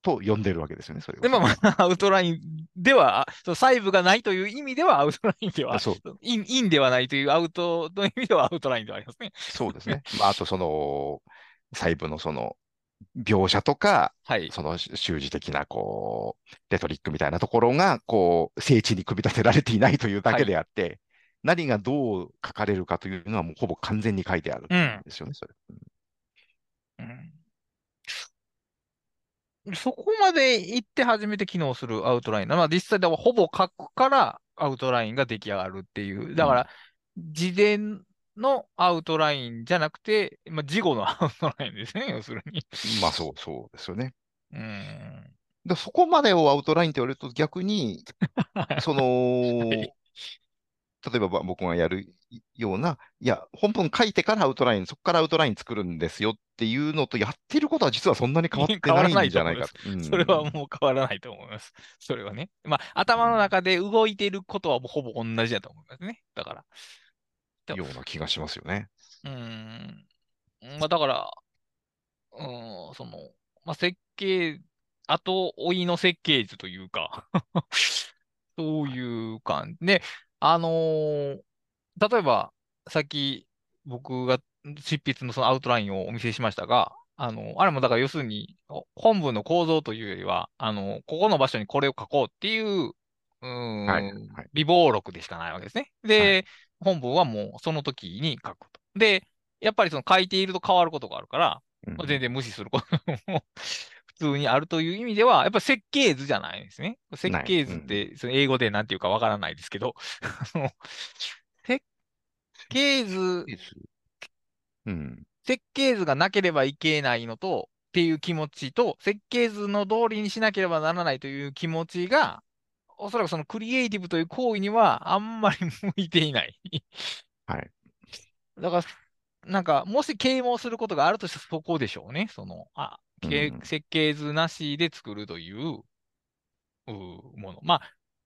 と呼んでるわけですよね、それを。でもまあ、アウトラインでは、あその細部がないという意味ではアウトラインでは、そうインインではないというアウトの意味ではアウトラインではありますね。そうですね。まあ、あと、その、細部のその、描写とか、はい。その修辞的な、こう、レトリックみたいなところが、こう、精緻に組み立てられていないというだけであって、何がどう書かれるかというのはもうほぼ完全に書いてあるんうん。ですよね、それ。うんそこまで行って初めて機能するアウトライン。まあ実際ではほぼ書くからアウトラインが出来上がるっていう。だから、事前のアウトラインじゃなくて、まあ、事後の アウトラインですね、要するに。まあ、そう、そうですよね。うん。でそこまでをアウトラインって言われると逆に、その、い例えばば僕がやるような、いや、本文書いてからアウトライン、そこからアウトライン作るんですよっていうのと、やってることは実はそんなに変わって なないんじゃないかと。それはもう変わらないと思います。それはね。まあ、頭の中で動いていることはもうほぼ同じだと思いますね。だから。うんような気がしますよね。うーん。まあ、だから、うーん、その、まあ、設計、後追いの設計図というか そういう感じ。で、あのー例えば、さっき僕が執筆のそのアウトラインをお見せしましたが、あの、あれもだから要するに、お本文の構造というよりは、あの、ここの場所にこれを書こうっていう、うーん、はいはい微暴録でしかないわけですね。で、本文はもうその時に書くと。で、やっぱりその書いていると変わることがあるから、うんまあ全然無視することも普通にあるという意味では、やっぱり設計図じゃないんですね。設計図って、その英語でなんていうかわからないですけど、設計図、うん。設計図がなければいけないのと、っていう気持ちと、設計図の通りにしなければならないという気持ちが、おそらくそのクリエイティブという行為にはあんまり向いていない。はい。だから、なんか、もし啓蒙することがあるとしたらそこでしょうね。その、あ、設計図なしで作るという、うもの。まあ、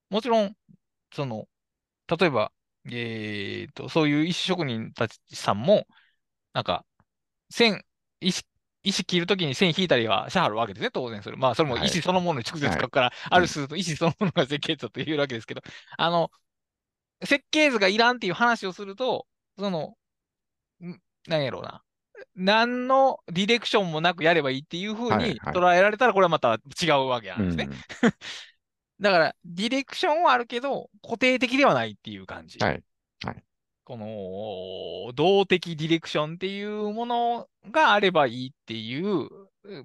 もちろん、その、例えば、えーと、そういう石職人たちさんも、なんか、線、石、石切るときに線引いたりはしはるわけですね、当然それ。まあ、それもはい石そのものに直接書くから、ある種と石そのものが設計図だと言えるわけですけど、あの、設計図がいらんっていう話をすると、その、んなんやろうな。何のディレクションもなくやればいいっていうふうにはいはい捉えられたら、これはまた違うわけなんですね。うん だから、ディレクションはあるけど、固定的ではないっていう感じ。はい。この、動的ディレクションっていうものがあればいいっていう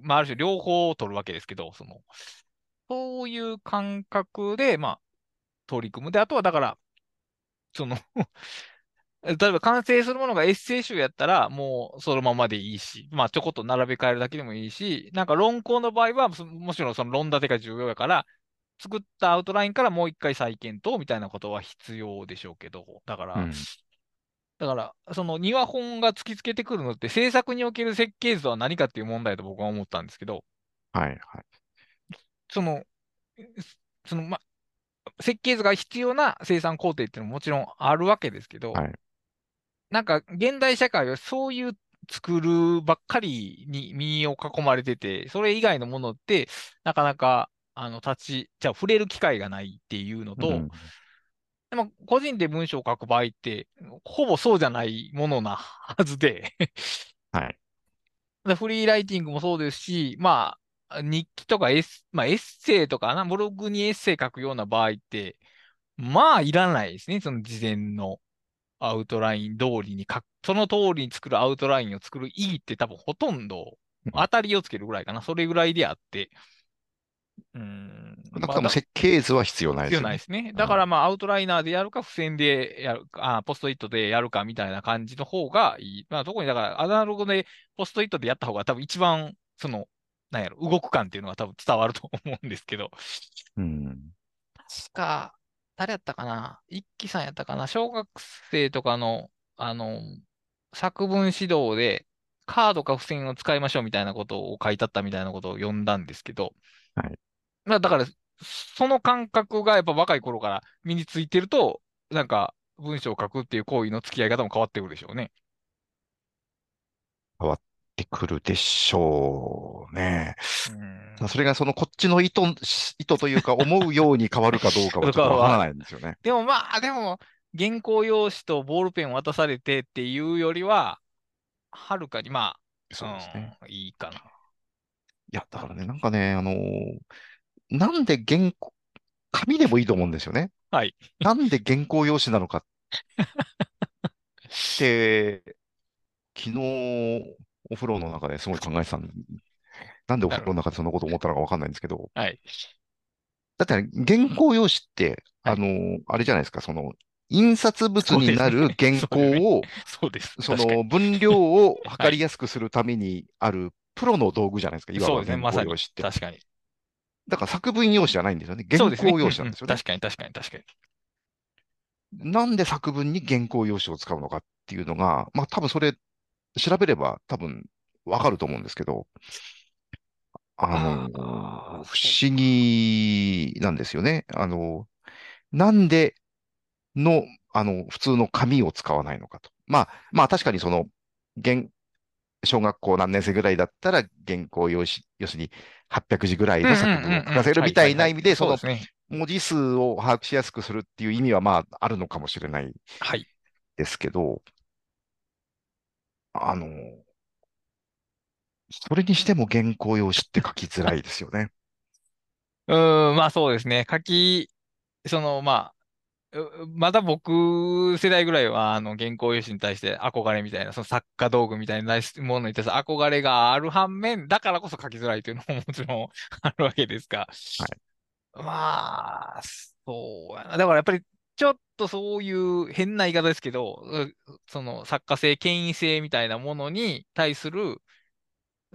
まあ、ある種両方を取るわけですけど、その、そういう感覚で、まあ、取り組む。で、あとはだから、その例えば完成するものがエッセイ集やったら、もうそのままでいいし、まあちょこっと並べ替えるだけでもいいし、なんか論考の場合は、もちろんその論立てが重要やから、作ったアウトラインからもう一回再検討みたいなことは必要でしょうけど、だから、うん、だから、その庭本が突きつけてくるのって、制作における設計図は何かっていう問題と僕は思ったんですけど、はいはい。その、その、ま、設計図が必要な生産工程っていうのももちろんあるわけですけど、はい、なんか現代社会はそういう作るばっかりに身を囲まれてて、それ以外のものって、なかなか、あの、立ち、じゃあ触れる機会がないっていうのと、うん、でも個人で文章を書く場合って、ほぼそうじゃないものな はずで。はい。フリーライティングもそうですし、まあ、日記とかエッ,、まあ、エッセイとかな、ブログにエッセイ書くような場合って、まあ、いらないですね、その事前のアウトライン通りに書く、その通りに作るアウトラインを作る意義って多分ほとんど当たりをつけるぐらいかな。それぐらいであって、うん。なくとも設計図は必要ないですね。必要ないですね。だからまあ、アウトライナーでやるか、付箋でやるか、あポストイットでやるかみたいな感じの方がいい。まあ、特にだから、アナログでポストイットでやった方が多分一番、その、なんやろ、動く感っていうのが多分伝わると思うんですけど。うん。確か、誰やったかな？一輝さんやったかな？小学生とかの、あの、作文指導で、カードか付箋を使いましょうみたいなことを書いてあったみたいなことを読んだんですけど、はい。まあだから、その感覚がやっぱ若い頃から身についてると、なんか文章を書くっていう行為の付き合い方も変わってくるでしょうね。変わってくるでしょうね。うんそれがそのこっちの意図、意図というか思うように変わるかどうかはちょっとわからないんですよね。でもまあ、でも原稿用紙とボールペン渡されてっていうよりは、はるかにまあ、そうですね、うん、いいかな。いや、だからね、なんかね、あのー、なんで原稿、紙でもいいと思うんですよね。はい。なんで原稿用紙なのかって、昨日、お風呂の中ですごい考えてたんなんでお風呂の中でそんなこと思ったのかわかんないんですけど、はい。だって原稿用紙って、あの、あれじゃないですか、その、印刷物になる原稿を、そうです。その分量を測りやすくするためにあるプロの道具じゃないですか、いわば原稿用紙って。確かに。だから作文用紙じゃないんですよね。原稿用紙なんですよね。確かに確かに確かに。なんで作文に原稿用紙を使うのかっていうのが、まあ多分それ調べれば多分わかると思うんですけど、あの、不思議なんですよね。あの、なんでの、あの、普通の紙を使わないのかと。まあ、まあ確かにその、原、小学校何年生ぐらいだったら原稿用紙、要するに800字ぐらいの作文を書かせるみたいな意味で、その文字数を把握しやすくするっていう意味はまああるのかもしれない。ですけど、あの、それにしても原稿用紙って書きづらいですよね。うーん、まあそうですね。書き、その、まあ、まだ僕世代ぐらいは、あの、原稿用紙に対して憧れみたいな、その作家道具みたいなものに対して憧れがある反面、だからこそ書きづらいというのももちろん あるわけですが。はい。まあ、そうやな。だからやっぱり、ちょっとそういう変な言い方ですけど、その作家性、権威性みたいなものに対する、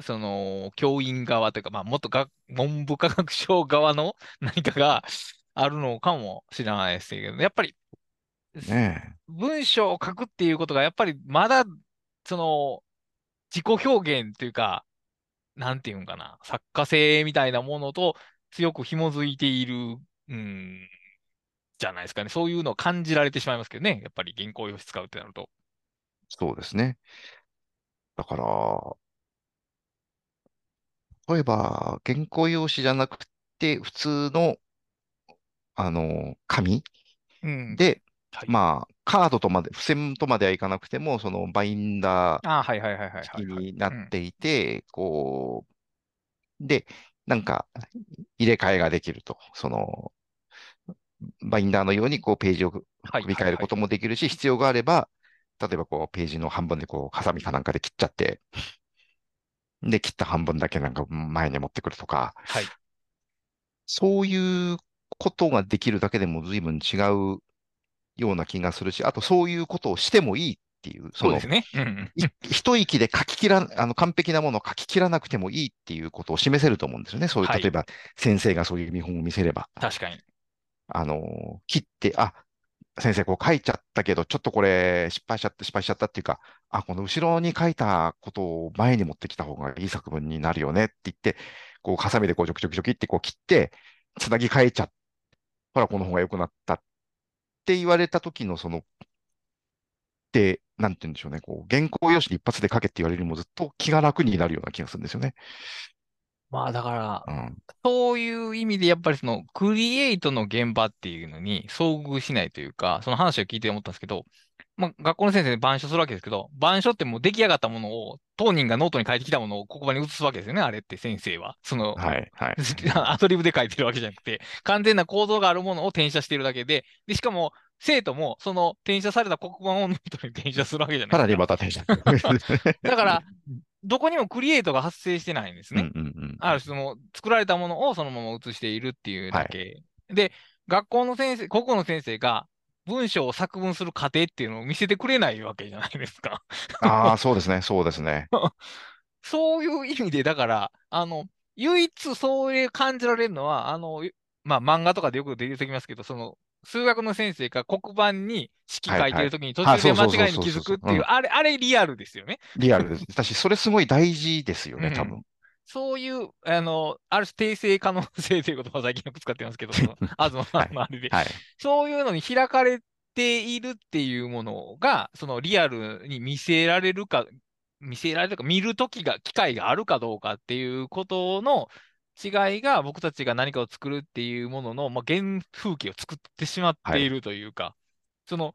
その、教員側というか、まあ、もっとが文部科学省側の 何かがあるのかもしれないですけど、やっぱり、ね、文章を書くっていうことが、やっぱりまだ、その、自己表現というか、なんていうんかな、作家性みたいなものと強く紐づいている、うん、じゃないですかね。そういうのを感じられてしまいますけどね。やっぱり原稿用紙使うってなると。そうですね。だから、例えば、原稿用紙じゃなくて、普通の、あの、紙うんで、はい、まあ、カードとまで、付箋とまではいかなくても、そのバインダー式になっていて、こう、で、なんか、入れ替えができると。その、バインダーのようにこうページを組み替えることもできるし、必要があれば、例えばこうページの半分でこう、ハサミかなんかで切っちゃって、で、切った半分だけなんか前に持ってくるとか、はい。そういうことができるだけでも随分違うような気がするし、あとそういうことをしてもいいっていう、そうですね。うん。い一息で書き切ら、あの、完璧なものを書き切らなくてもいいっていうことを示せると思うんですよね。そういう、はい。例えば、先生がそういう見本を見せれば。確かに。あの、切って、あ、先生こう書いちゃったけど、ちょっとこれ失敗しちゃって失敗しちゃったっていうか、あ、この後ろに書いたことを前に持ってきた方がいい作文になるよねって言って、こう、ハサミでこう、ジョキジョキジョキってこう切って、つなぎ替えちゃっほら、この方が良くなったって言われた時のその、で、なんて言うんでしょうね、こう、原稿用紙一発で書けって言われるよりもずっと気が楽になるような気がするんですよね。まあだから、うん。そういう意味でやっぱりそのクリエイトの現場っていうのに遭遇しないというか、その話を聞いて思ったんですけど、まあ学校の先生で板書するわけですけど、板書ってもう出来上がったものを、当人がノートに書いてきたものを黒板に写すわけですよね、あれって先生は。その、はい、はい。アドリブで書いてるわけじゃなくて、完全な構造があるものを転写しているだけで、で、しかも生徒もその転写された黒板をノートに転写するわけじゃないさらにですか。また転写。だから、どこにもクリエイトが発生してないんですね。うんうんうんうん。ある種も作られたものをそのまま写しているっていうはい。だけ。で、学校の先生、個々の先生が文章を作文する過程っていうのを見せてくれないわけじゃないですか。ああ、そうですね、そうですね。そういう意味で、だから、あの、唯一そういう感じられるのは、あの、まあ、漫画とかでよく出てきますけど、その、数学の先生が黒板に式はい、書いてはい。るときに途あ、中で間違いに気。づくっていう、うん。あれ、あれリアルですよね。リアルです。私、それすごい大事ですよね、多分。うん。そういう、あの、ある種訂正可能性という言葉を最近よく使ってますけど、東さはい。んのあれで、はい。そういうのに開かれているっていうものが、そのリアルに見せられるか、見せられるか、見るときが、機会があるかどうかっていうことの違いが、僕たちが何かを作るっていうものの、まあ、原風景を作ってしまっはい。ているというか、その、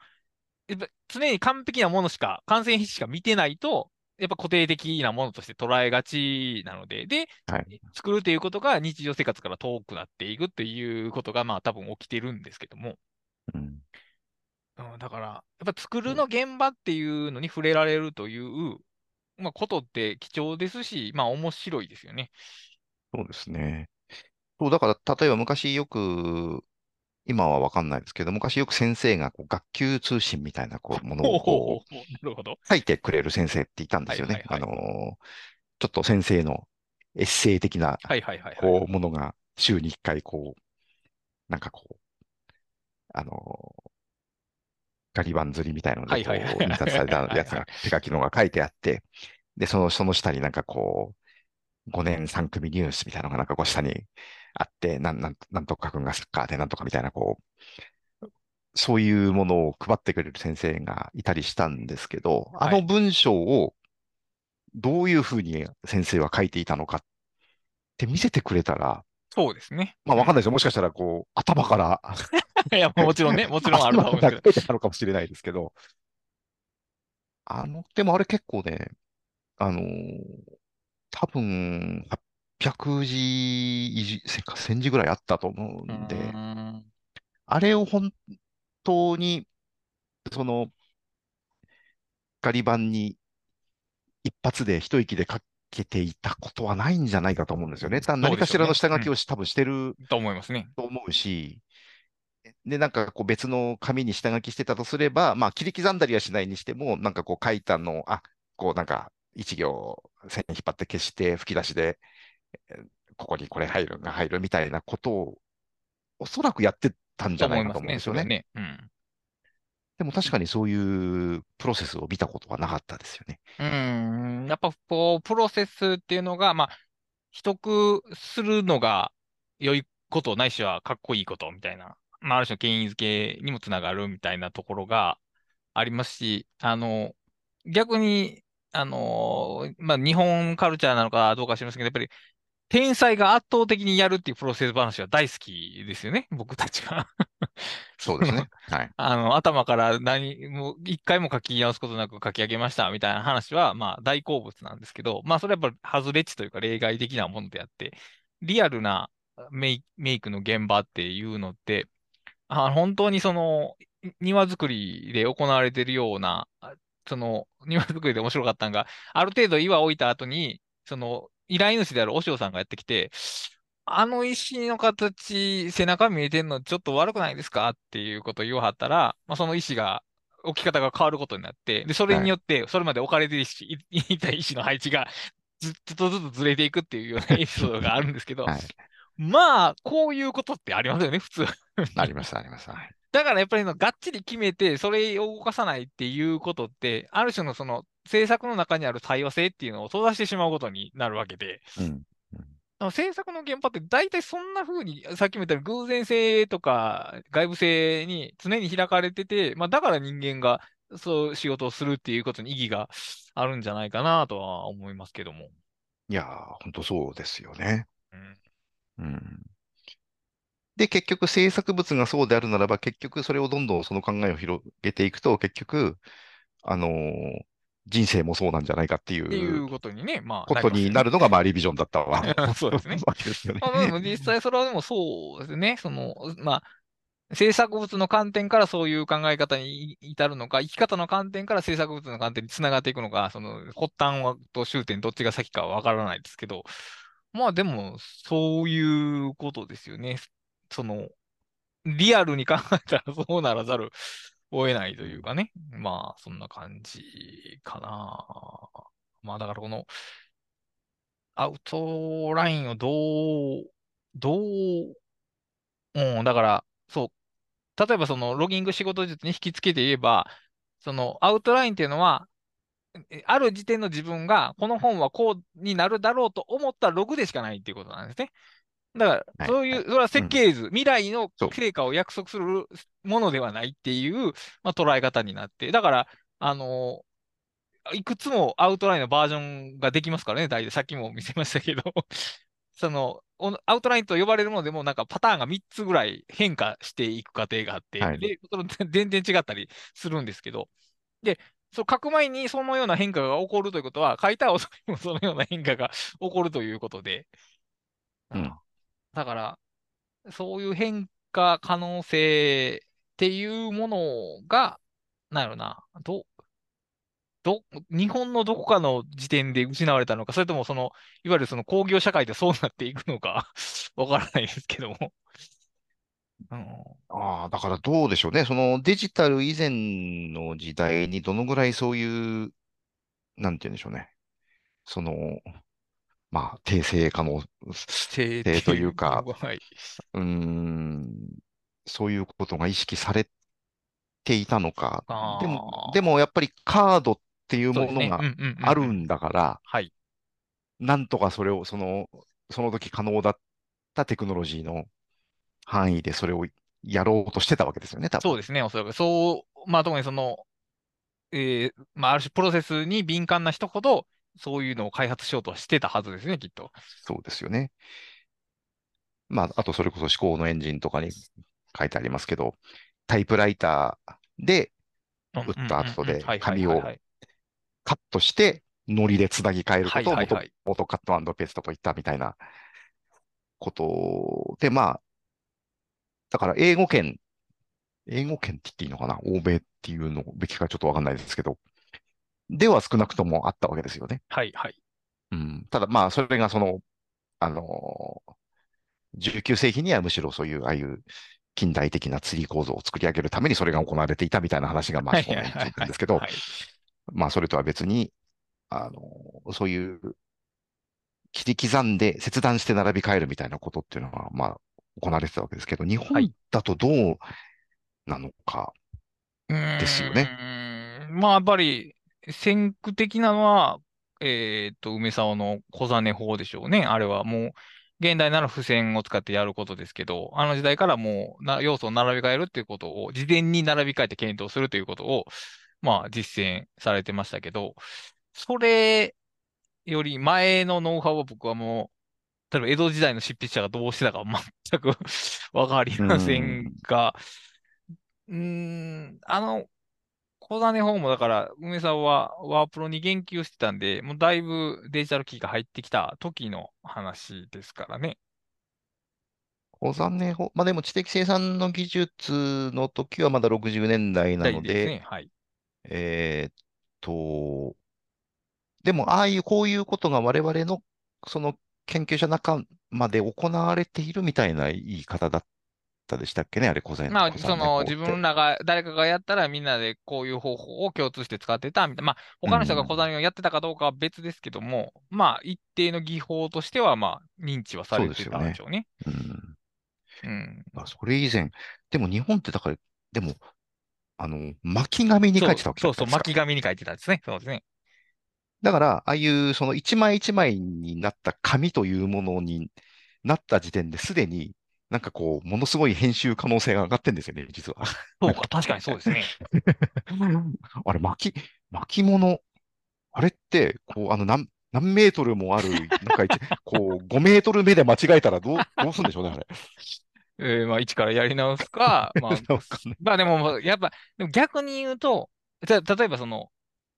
やっぱ常に完璧なものしか、完成品しか見てないと、やっぱ固定的なものとして捉えがちなので、で、はい。作るということが日常生活から遠くなっていくっていうことが、まあ多分起きてるんですけども。うん。うん、だから、やっぱ作るの現場っていうのに触れられるという、まあ、ことって貴重ですし、まあ面白いですよね。そうですね。そう、だから、例えば昔よく、今はわかんないですけど、昔よく先生がこう学級通信みたいなこうものをこ ほう書いてくれる先生っていたんではいすよね。あのはいはい。ーちょっと先生のエッセイ的なはいはいはいはい。こうものが週に1回こう、なんかこう、あのーガリ版釣りみたいなので印刷されたやつはいはい。が手書きのが書いてあって、で、その、その下になんかこう、5年3組ニュースみたいなのがなんかこう下にあって、なん、なん、なんとか君がサッカーでなんとかみたいなこう、そういうものを配ってくれる先生がいたりしたんですけど、あはい。の文章をどういうふうに先生は書いていたのかって見せてくれたら、そうですね。うん。まあわかんないですよ。もしかしたらこう、頭から いや、もちろんね、もちろんあるうんですけど。かもしれないですけど、あの、でもあれ結構ね、あのー多分800字以上、1000字ぐらいあったと思うんで、ん。あれを本当に、その、ガリ版に一発で一息で書けていたことはないんじゃないかと思うんですよね。ただ何かしらの下書きをし多分してるん。と思いますね。と思うし、で、なんかこう別の紙に下書きしてたとすれば、まあ切り刻んだりはしないにしても、なんかこう書いたのを、あ、こうなんか一行線引っ張って消して吹き出しで、えーここにこれ入るが入るみたいなことをおそらくやってたんじとゃないかと思うんですよね。それはね。うん。でも確かにそういうプロセスを見たことはなかったですよね。うーん。やっぱ、こう、プロセスっていうのが、まあ、取得するのが良いこと、ないしはかっこいいことみたいな、まあ、ある種の権威づけにもつながるみたいなところがありますし、あの、逆に、あの、まあ、日本カルチャーなのかどうか知りませんけど、やっぱり天才が圧倒的にやるっていうプロセス話は大好きですよね、僕たちが。そうですね。はい。あの、頭から何も、一回も書き直すことなく書き上げましたみたいな話は、まあ大好物なんですけど、まあそれはやっぱ外れ値というか例外的なものであって、リアルなメイ、メイクの現場っていうのって、あ、本当にその、庭作りで行われているような、あその、庭作りで面白かったのが、ある程度岩を置いた後に、その、依頼主であるお嬢さんがやってきて、あの石の形、背中見えてんのちょっと悪くないですか？っていうことを言わはったら、まあ、その石が、置き方が変わることになって、で、それによって、それまで置かれてい いた石の配置がずっとずつずれていくっていうような エピソードがあるんですけど、はい。まあ、こういうことってありますよね、普通。あります、あります。はい。だからやっぱりのがっちり決めて、それを動かさないっていうことって、ある種のその政策の中にある多様性っていうのを閉ざしてしまうことになるわけで、うん。あの政策の現場って大体そんな風に、さっきも言ったように偶然性とか外部性に常に開かれてて、まあだから人間がそう仕事をするっていうことに意義があるんじゃないかなとは思いますけども。いやー、本当そうですよね。うん、うん。で、結局制作物がそうであるならば、結局それをどんどんその考えを広げていくと、結局、あのー人生もそうなんじゃないかっていっていううことにね、まあことになるのが、まあ、リビジョンだったわ そうですねわけですよね。まあ、でも実際それはでもそうですね。その、まあ、制作物の観点からそういう考え方に至るのか、生き方の観点から制作物の観点につながっていくのか、その発端はと終点どっちが先かはわからないですけど、まあでも、そういうことですよね。その、リアルに考えたらそうならざるを得ないというかね。まあ、そんな感じかな。まあだからこの、アウトラインをどう、どう、うん、だから、そう、例えばそのロギング仕事術に引き付けて言えば、そのアウトラインっていうのは、ある時点の自分が、この本はこうになるだろうと思ったログでしかないっていうことなんですね。だから、はいそういう、はい。それは設計図、未来の成果を約束するものではないっていう、まあ、捉え方になって、だから、あのいくつもアウトラインのバージョンができますからね、大体。さっきも見せましたけど、その、おアウトラインと呼ばれるものでも、なんかパターンが3つぐらい変化していく過程があって、はい。で、その 全然違ったりするんですけど、で、そう書く前にそのような変化が起こるということは、書いた後にもそのような変化が起こるということで、うんだから、そういう変化可能性っていうものが、なんやろな、ど、ど、日本のどこかの時点で失われたのか、それともその、いわゆるその工業社会でそうなっていくのか、わからないですけども。うん、ああ、だからどうでしょうね。そのデジタル以前の時代にどのぐらいそういう、なんて言うんでしょうね。その、まあ、訂正可能て性というか、はい。うーん、そういうことが意識されていたのか。でも、でもやっぱりカードっていう。ものがあるんだから、はい。なんとかそれを、その、その時可能だったテクノロジーの範囲でそれをやろうとしてたわけですよね、多分。そうですね、おそらく。そう、まあ特にその、えーまあある種プロセスに敏感な人ほど、そういうのを開発しようとはしてたはずですね、きっと。そうですよね。まあ、あとそれこそ思考のエンジンとかに書いてありますけど、タイプライターで打打った後で紙をはいカットして、ノリでつなぎ替えることを元はいはいはい。々カットペーストと言ったみたいなことで、まあ、だから英語圏、英語圏って言っていいのかな？欧米っていうのべきかちょっとわかんないですけど、では少なくともあったわけですよね。はいはい。うん、ただまあ、それがその、あの19世紀にはむしろそういう、ああいう近代的な釣り構造を作り上げるためにそれが行われていたみたいな話が、まあ、はいそこにつはいはいいてるんですけどは、いまあ、それとは別に、あの、そういう、切り刻んで切断して並び替えるみたいなことっていうのが、まあ、行われてたわけですけど、日は本いだとどうなのか。ですよねうーんまあやっぱり、先駆的なのは、えーっと、梅沢の小金法でしょうね。あれはもう、現代なら付箋を使ってやることですけど、あの時代からもうな要素を並び替えるっていうことを、事前に並び替えて検討するということを、まあ実践されてましたけど、それより前のノウハウは僕はもう、例えば江戸時代の執筆者がどうしてたか全く わかりませんが、うーん、あの、小金本もだから、梅沢はワープロに言及してたんで、もうだいぶデジタル機器が入ってきた時の話ですからね。小金法、まあでも知的生産の技術の時はまだ60年代なので、ですね。はい。えーっと、でも、ああいう、こういうことが我々の、その研究者仲間で行われているみたいな言い方だったでしたっけね、あれ、小材まあ、小その、自分らが、誰かがやったらみんなでこういう方法を共通して使ってたみたいな。まあ、他の人が小材をやってたかどうかは別ですけども、まあ、一定の技法としては、まあ、認知はされてたんでしょうね。うん。うん。まあ、それ以前、でも日本ってだから、でも、あの、巻紙に書いてたわけそうそう。巻紙に書いてたんですね。そうですね。だから、ああいうその一枚一枚になった紙というものになった時点ですでに、なんかこう、ものすごい編集可能性が上がってんですよね、実は。そうか、確かにそうですね。あれ、巻き、巻物、あれって、こう、あの、何、何メートルもある、なんか一、こう、5メートル目で間違えたらどう、どうするんでしょうね、あれ。えーまあ、一からやり直すか、まあ、まあでも、やっぱ、でも逆に言うと、た例えばその、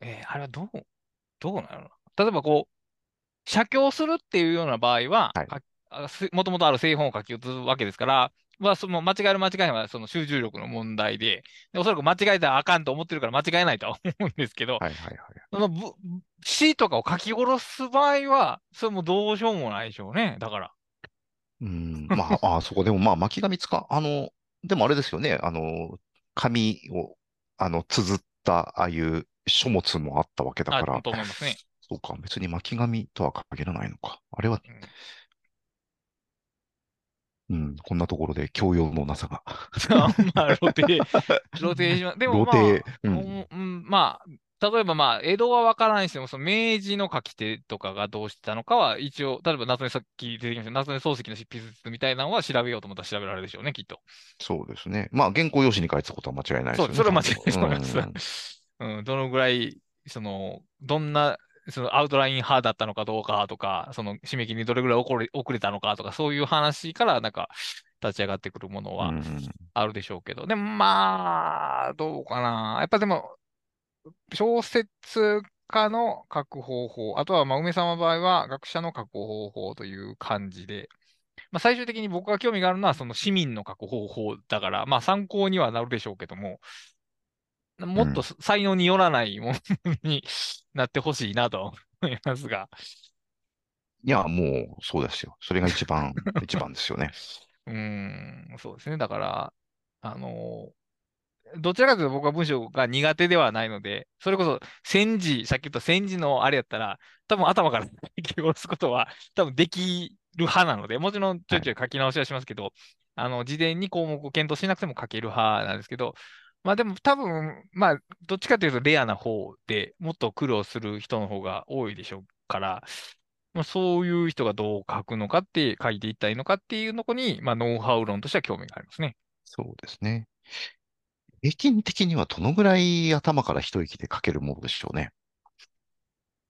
えーあれはどう、どうなの例えばこう、写経するっていうような場合は、はいもともとある製本を書き写すわけですから、まあ、その間違える間違いはその集中力の問題で、でおそらく間違えたらあかんと思ってるから間違えないとは思うんですけど、はいはいはい。そのぶ詩とかを書き下ろす場合は、それもどうしようもないでしょうね。だから。うん、まあ、あそこでもまあ、巻き紙使う、あの、でもあれですよね、あの、紙を、あの、綴った、ああいう書物もあったわけだからあ、と思いますね。そうか、別に巻き紙とは限らないのか。あれは、うん、こんなところで教養のなさが。まあ、露呈、露呈します。でもまあ、うんおうんまあ、例えばまあ、江戸は分からないにしても、その明治の書き手とかがどうしてたのかは、一応、例えば夏目さっき出てきました、夏目漱石の執筆みたいなのは調べようと思ったら調べられるでしょうね、きっと。そうですね。まあ、原稿用紙に書いてたことは間違いないですよね。そう、それは間違いないと思いまうんす。うん、どのぐらい、その、どんな、そのアウトライン派だったのかどうかとか、その締め切りにどれぐらい遅れ遅れたのかとか、そういう話からなんか立ち上がってくるものはうんあるでしょうけど、でもまあ、どうかな。やっぱでも、小説家の書く方法、あとはまあ梅さんの場合は学者の書く方法という感じで、まあ、最終的に僕が興味があるのはその市民の書く方法だから、まあ参考にはなるでしょうけども、もっと才能によらないものになってほしいなと思いますが。いや、もう、そうですよ。それが一番、一番ですよね。うーん、そうですね。だから、あのどちらかというと僕は文章が苦手ではないので、それこそ戦時、さっき言った戦時のあれやったら、多分頭から書き下ろすことは多分できる派なので、もちろんちょいちょい書き直しはしますけど、あの、事前に項目を検討しなくても書ける派なんですけど、まあでも多分、まあ、どっちかというとレアな方でもっと苦労する人の方が多いでしょうから、まあ、そういう人がどう書くのかって、書いていったらいいのかっていうのに、まあ、ノウハウ論としては興味がありますね。そうですね。平均的にはどのぐらい頭から一息で書けるものでしょうね。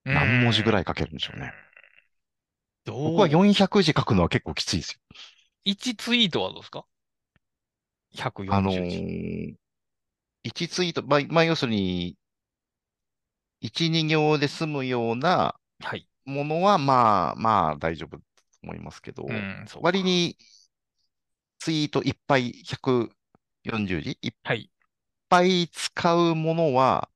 何文字ぐらいい書けるんでしょうね。どう？僕は400字書くのは結構きついですよ。1ツイートはどうですか ?140 あの字。ー、1ツイート、まあ、まあ、要するに、1、2行で済むようなはい。ものは、まあ、まあ、大丈夫と思いますけど、うん、そうか割にツイートいっぱい140字？いっはい。ぱい使うものは、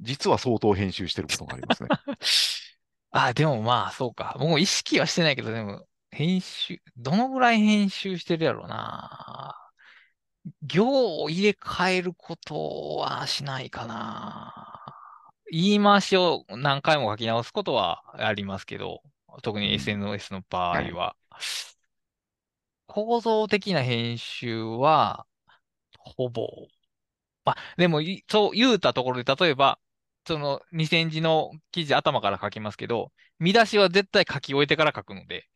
実は相当編集してることがありますね。あ、でもまあ、そうか。僕も意識はしてないけど、でも、編集、どのぐらい編集してるやろうな。行を入れ替えることはしないかな。言い回しを何回も書き直すことはありますけど、特にうん SNS の場合は。構造的な編集は、ほぼ。あ、でもい、そう言うたところで、例えば、その2000字の記事頭から書きますけど、見出しは絶対書き終えてから書くので、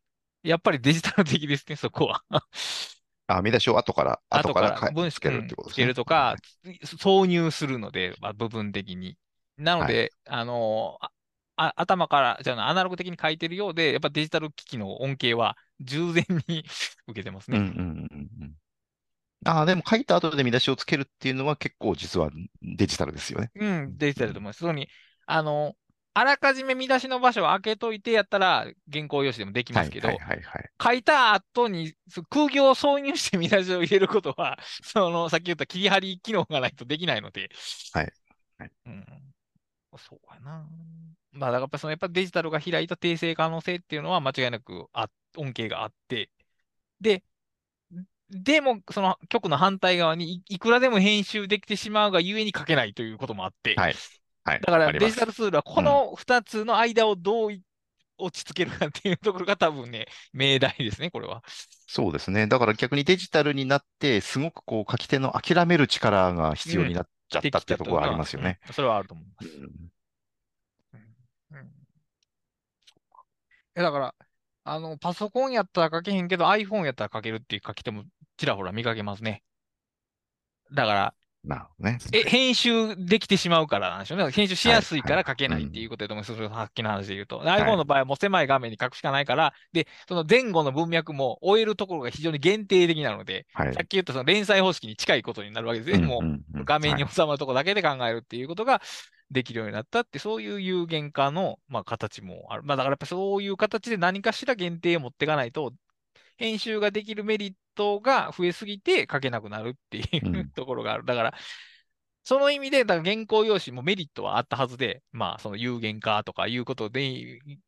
やっぱりデジタル的ですね、そこは。あ、見出しを後から、後からか文つけるってことですね。けるとか、挿入するので、まあ、部分的に。なので、あのああ頭から、じゃあアナログ的に書いてるようで、やっぱデジタル機器の恩恵は従前に 受けてますね。うんうんうんうん。ああ、でも書いた後で見出しをつけるっていうのは結構実はデジタルですよね。うん、デジタルだと思います。そこに、あの、あらかじめ見出しの場所を開けといてやったら、原稿用紙でもできますけど、はいはいはいはい。書いた後にそ空行を挿入して見出しを入れることは、その、さっき言った切り張り機能がないとできないので、はいはいうん、そうやな。まあ、だからやっぱその、やっぱデジタルが開いた訂正可能性っていうのは間違いなくあ、恩恵があって、で、でも、その局の反対側にいいくらでも編集できてしまうがゆえに書けないということもあって、はい。はい。だからデジタルツールはこの2つの間をどうい落ち着けるかっていうところが多分ね、命題ですね、これは。そうですね。だから逆にデジタルになって、すごくこう書き手の諦める力が必要になっちゃったっていうところがありますよね。うんそれはあると思います。うんうんえだから、あの、パソコンやったら書けへんけど iPhone やったら書けるっていう書き手もちらほら見かけますね。だから、なるほどね。え、編集できてしまうからなんでしょうね。編集しやすいからはい書けないうんっていうことだと思います。それさっきの話で言うと。でい iPhone の場合はもう狭い画面に書くしかないから、で、その前後の文脈も終えるところが非常に限定的なので、はいさっき言ったその連載方式に近いことになるわけですね。もううんうんうん画面にはい収まるところだけで考えるっていうことができるようになったって、そういう有限化の、まあ、形もある。まあ、だからやっぱそういう形で何かしら限定を持っていかないと、編集ができるメリットが増えすぎて書けなくなるっていう、うん ところがある。だから、その意味で、だから原稿用紙もメリットはあったはずで、まあ、その有限化とかいうことで、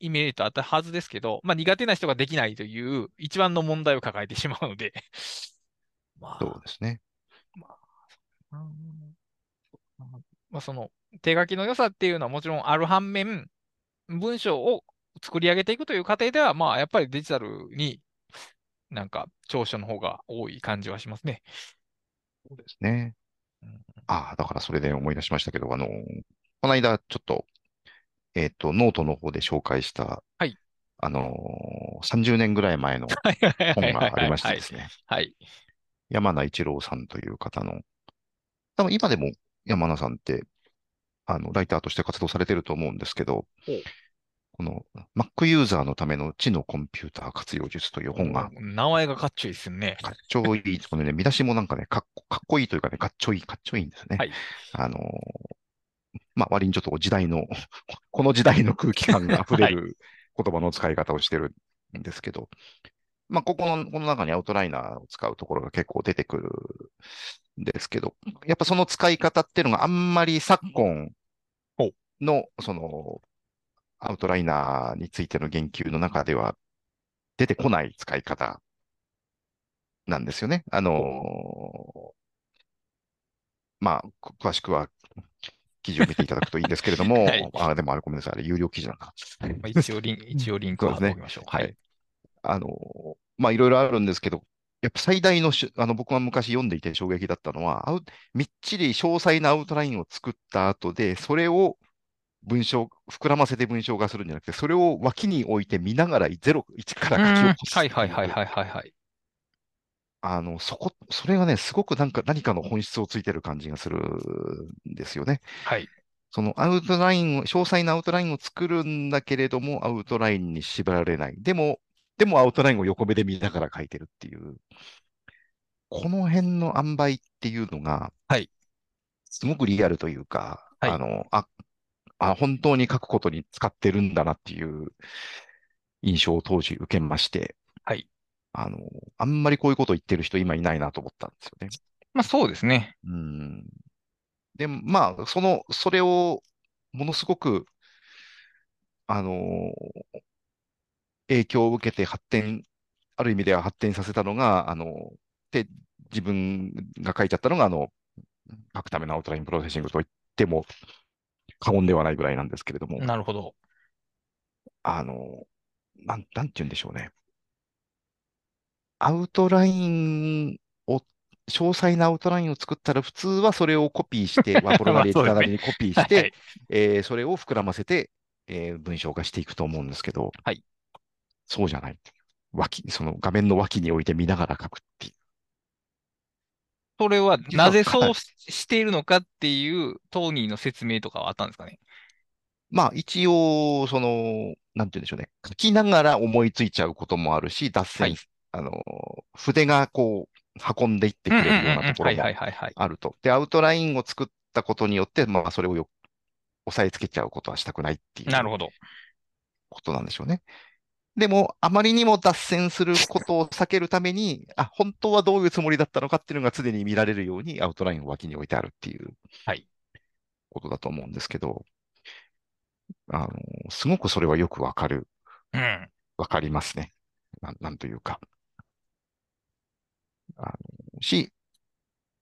イメージとあったはずですけど、まあ、苦手な人ができないという一番の問題を抱えてしまうので、まあ、そうですね。うんまあ、その手書きの良さっていうのはもちろんある反面、文章を作り上げていくという過程では、まあ、やっぱりデジタルになんか長所の方が多い感じはしますね。そうですねうん。ああ、だからそれで思い出しましたけど、あの、この間ちょっと、えっと、ノートの方で紹介した、はいあのー、30年ぐらい前の本がありましてですね、はい。山名一郎さんという方の、多分今でも山名さんって、あの、ライターとして活動されてると思うんですけどこの Mac ユーザーのための知のコンピューター活用術という本が、名前がかっちょいいですよね。かっちょいい、このね、見出しもなんかね、かっこかっこいいというかね、かっちょいい、かっちょいいんですね。はいあのーまあ、割にちょっと時代の、この時代の空気感が溢れる言葉の使い方をしてるんですけど、まあ、ここの、この中にアウトライナーを使うところが結構出てくるんですけど、やっぱその使い方っていうのがあんまり昨今ほの、その、アウトライナーについての言及の中では出てこない使い方なんですよね。あのまあ、こ詳しくは記事を見ていただくといいんですけれども、はいあ、でもあれごめんなさい、あれ有料記事なんだ。まあ、一応リン、一応リンクを貼っておきましょう。はい。あの、まあ、いろいろあるんですけど、やっぱ最大のし、あの、僕が昔読んでいて衝撃だったのは、みっちり詳細なアウトラインを作った後で、それを文章、膨らませて文章化するんじゃなくて、それを脇に置いて見ながらゼロ、1から書き起こすはいはいはいはいはいはい。あの、そこ、それがね、すごくなんか何かの本質をついてる感じがするんですよね。はい。そのアウトラインを、詳細なアウトラインを作るんだけれども、アウトラインに縛られない。でも、でもアウトラインを横目で見ながら書いてるっていう。この辺の塩梅っていうのが、はいすごくリアルというか、はいあの、あ、あ、本当に書くことに使ってるんだなっていう印象を当時受けまして、はい。あの、あんまりこういうこと言ってる人今いないなと思ったんですよね。まあそうですね。うん。で、まあ、その、それを、ものすごく、あのー影響を受けて発展、ある意味では発展させたのが、あの、で、自分が書いちゃったのが、あの、書くためのアウトラインプロセッシングと言っても過言ではないぐらいなんですけれども、なるほど。あの、なん、なんて言うんでしょうね。アウトラインを、詳細なアウトラインを作ったら、普通はそれをコピーして、ワープロなりエディターなりにコピーして、はい。えーそれを膨らませて、えー文章化していくと思うんですけど、はいそうじゃない。脇、その画面の脇に置いて見ながら書くっていう。それはなぜそうししているのかっていうトーニーの説明とかはあったんですかね？まあ一応、その、なんて言うんでしょうね。書きながら思いついちゃうこともあるし、脱線、はいあの、筆がこう、運んでいってくれるようなところも。あると。で、アウトラインを作ったことによって、まあそれをよ押さえつけちゃうことはしたくないっていう。なるほど。ことなんでしょうね。でも、あまりにも脱線することを避けるために、あ、本当はどういうつもりだったのかっていうのが常に見られるようにアウトラインを脇に置いてあるっていうはいことだと思うんですけど、あの、すごくそれはよくわかる、うん。わかりますね。なん、なんというか。あの、し、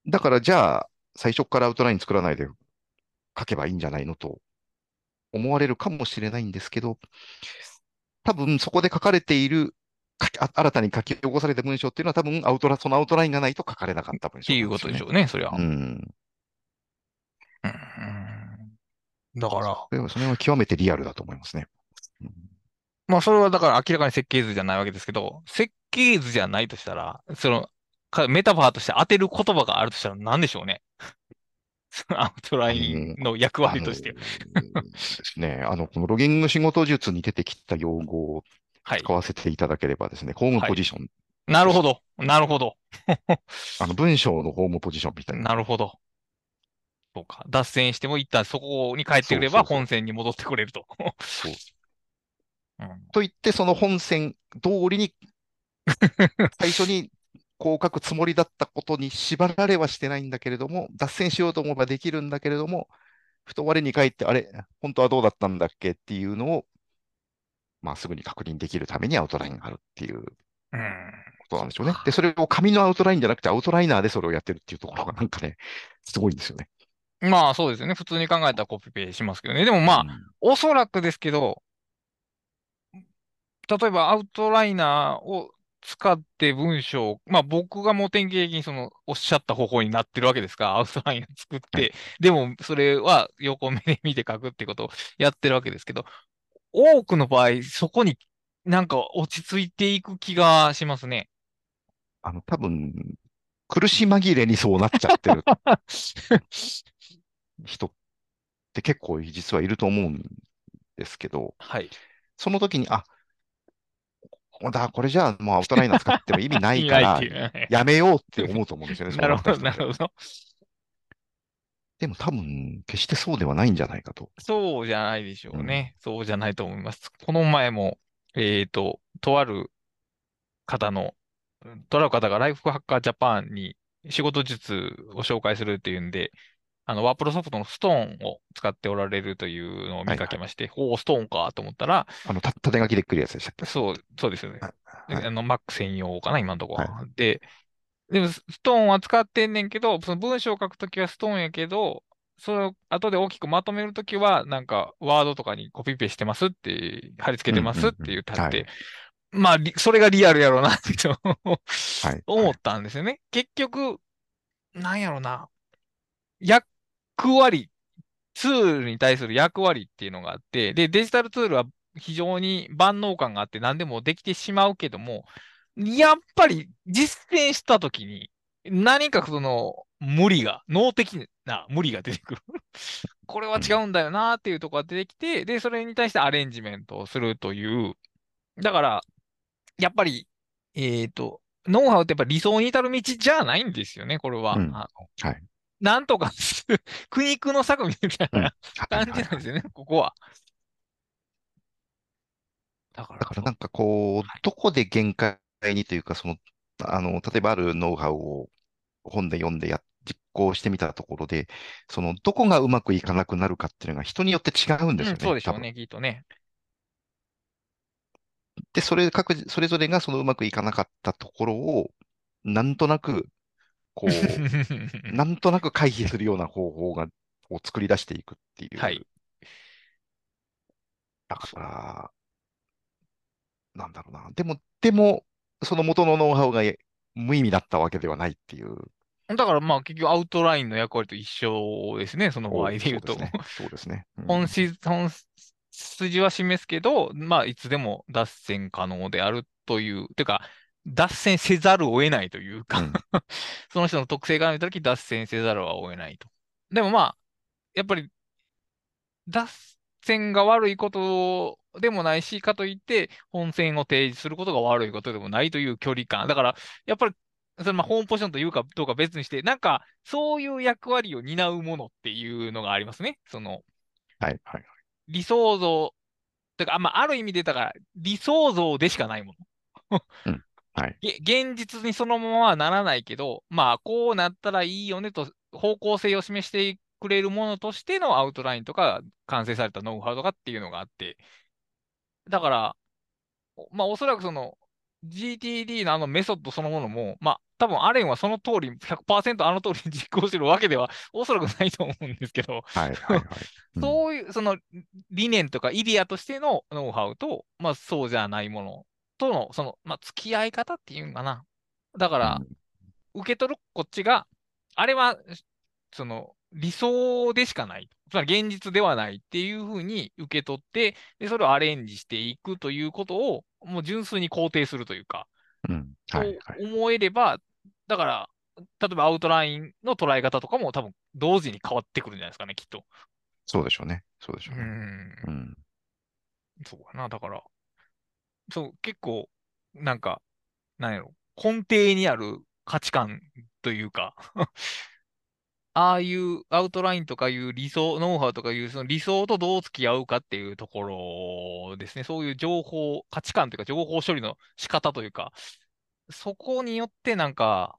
だからじゃあ、最初からアウトライン作らないで書けばいいんじゃないのと思われるかもしれないんですけど、多分そこで書かれている、新たに書き起こされた文章っていうのは多分アウトラ、そのアウトラインがないと書かれなかった文章っていうことでしょうね、それは。うん。うんだから、それは、それは極めてリアルだと思いますね。うんまあそれはだから明らかに設計図じゃないわけですけど、設計図じゃないとしたら、その、かメタファーとして当てる言葉があるとしたら何でしょうね。アウトラインの役割として。ね、あの、このロギング仕事術に出てきた用語をはい使。わせていただければですね、ホームポジション、なるほど。なるほど。あの文章のホームポジションみたいな。なるほど。そうか。脱線しても一旦そこに帰ってくればそうそうそう本線に戻ってくれると。そう うんと言って、その本線通りに、最初にこう書くつもりだったことに縛られはしてないんだけれども、脱線しようと思えばできるんだけれども、ふと我に返って、あれ、本当はどうだったんだっけっていうのを、まあ、すぐに確認できるためにアウトラインがあるっていううん。ことなんでしょうね。で、それを紙のアウトラインじゃなくて、アウトライナーでそれをやってるっていうところがなんかね、すごいんですよね。まあそうですよね。普通に考えたらコピペしますけどね。でもまあ、うんおそらくですけど、例えばアウトライナーを使って文章を、まあ僕がもう典型的にそのおっしゃった方法になってるわけですから、アウトラインを作って、はいでもそれは横目で見て書くってことをやってるわけですけど、多くの場合、そこになんか落ち着いていく気がしますね。あの、多分、苦し紛れにそうなっちゃってる 人って結構実はいると思うんですけど、はい。その時に、あ、だ、これじゃあもうアウトライナー使っても意味ないか 意らやめようって思うと思うんですよね。なるほど、なるほど。でも多分、決してそうではないんじゃないかと。そうじゃないでしょうね。そうじゃないと思います。この前も、えっと、とある方の、とある方がライフハッカージャパンに仕事術を紹介するっていうんで、あの、ワープロソフトのストーンを使っておられるというのを見かけまして、おお、ストーンかと思ったら、あの、た縦書きで来るやつでしたっけ？そう、そうですよね。はいはいあの、Mac 専用かな、今のところは。はで、でも、ストーンは使ってんねんけど、その文章を書くときはストーンやけど、それを後で大きくまとめるときは、なんか、ワードとかにコピペしてますって、貼り付けてますって言ったって、まあ、リそれがリアルやろうな ってはい。思ったんですよね。結局、なんやろな。役割、ツールに対する役割っていうのがあって、で、デジタルツールは非常に万能感があって何でもできてしまうけども、やっぱり実践したときに何かその無理が、脳的な無理が出てくる。これは違うんだよなっていうところが出てきて、で、それに対してアレンジメントをするという。だから、やっぱり、えっと、ノウハウってやっぱ理想に至る道じゃないんですよね、これは。うんはい。なんとかする、苦肉の策みたいうんな感じなんですよね、ここは。だから、だからなんかこう、どこで限界にというか、その、あの、例えばあるノウハウを本で読んでや、実行してみたところで、その、どこがうまくいかなくなるかっていうのが人によって違うんですよね。うん、そうでしょうね、きっとね。で、それ、各自、それぞれがそのうまくいかなかったところを、なんとなく、こう、なんとなく回避するような方法が、を作り出していくっていう。はい。だから、なんだろうな。でも、でも、その元のノウハウが無意味だったわけではないっていう。だからまあ結局アウトラインの役割と一緒ですね、その場合で言うと。そうですね。すね。うん本質、本筋は示すけど、まあいつでも脱線可能であるという、てか、脱線せざるを得ないというか、うん その人の特性があるとき脱線せざるを得ないと。でもまあ、やっぱり、脱線が悪いことでもないし、かといって本線を提示することが悪いことでもないという距離感。だから、やっぱり、それまあホームポジションというかどうか別にして、なんか、そういう役割を担うものっていうのがありますね。その、はい、はい。理想像、てか、あまあ、ある意味で、だから、理想像でしかないもの。うんはい。げ現実にそのままはならないけど、まあ、こうなったらいいよねと、方向性を示していくれるものとしてのアウトラインとか、完成されたノウハウとかっていうのがあって、だから、まあおそらくその GTD のあのメソッドそのものも、まあ多分アレンはその通り、100%あの通りに実行してるわけではおそらくないと思うんですけど、はいはいはい。うん。そういう、その理念とかイディアとしてのノウハウと、まあそうじゃないものとの、その、まあ付き合い方っていうのかな。だから、受け取るこっちが、あれは、その、理想でしかない。つまり現実ではないっていうふうに受け取って、で、それをアレンジしていくということを、もう純粋に肯定するというか、うん。はいはい。思えれば、だから、例えばアウトラインの捉え方とかも多分同時に変わってくるんじゃないですかね、きっと。そうでしょうね。そうでしょううね。ん。うん。そうかな。だから、そう、結構、なんか、なんやろ、根底にある価値観というか、ああいうアウトラインとかいう理想、ノウハウとかいうその理想とどう付き合うかっていうところですね。そういう情報、価値観というか情報処理の仕方というか、そこによってなんか、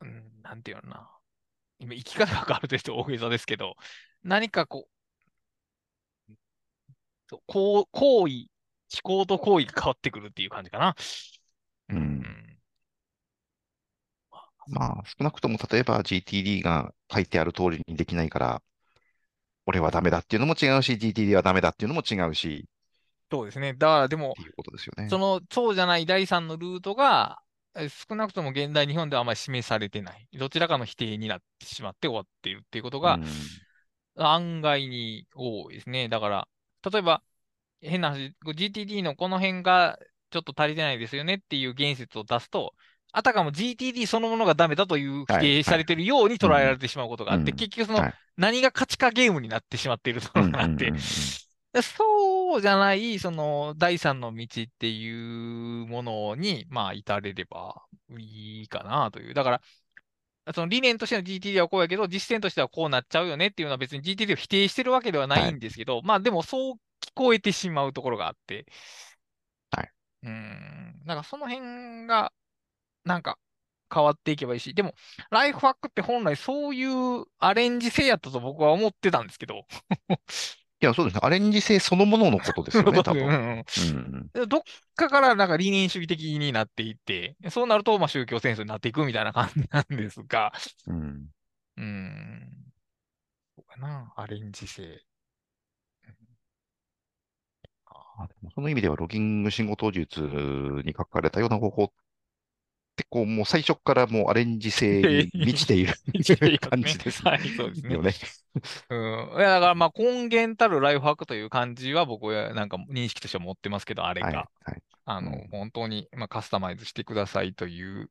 うん、なんていうのかな。今、生き方が変わるというと 大げさですけど、何かこ、うこう行為、思考と行為が変わってくるっていう感じかな。うんうんまあ、少なくとも例えば GTD が書いてある通りにできないから、俺はダメだっていうのも違うし、GTD はダメだっていうのも違うし、そうですね。だからでもって、いうことですよね。その、そうじゃない第三のルートが、え少なくとも現代日本ではあまり示されてない。どちらかの否定になってしまって終わっているっていうことがうん案外に多いですね。だから、例えば、変な話、GTD のこの辺がちょっと足りてないですよねっていう言説を出すと、あたかも GTD そのものがダメだという否定されているように捉えられてしまうことがあって、うん結局そのはい。何が価値化ゲームになってしまっているところがあって、そうじゃない、その、第三の道っていうものに、まあ、至れればいいかなという。だから、その理念としての GTD はこうやけど、実践としてはこうなっちゃうよねっていうのは別に GTD を否定してるわけではないんですけど、まあでもそう聞こえてしまうところがあって。はい。うん。なんかその辺が、なんか変わっていけばいいし、でも、ライフハックって本来そういうアレンジ性やったと僕は思ってたんですけど。いや、そうですね。アレンジ性そのもののことですよね、多分。うんうんどっかからなんか理念主義的になっていって、そうなるとまあ宗教戦争になっていくみたいな感じなんですが、うんうーん、そうかな、アレンジ性。あでもその意味では、ロギング仕事術に書かれたような方法って、こう、もう最初からもうアレンジ性に満ちている 感じですはい、そうですね。よね。うん。いや、だからまあ根源たるライフハックという感じは僕はなんか認識としては持ってますけど、あれはい。が。はい。あの、うん本当に、まあ、カスタマイズしてくださいという。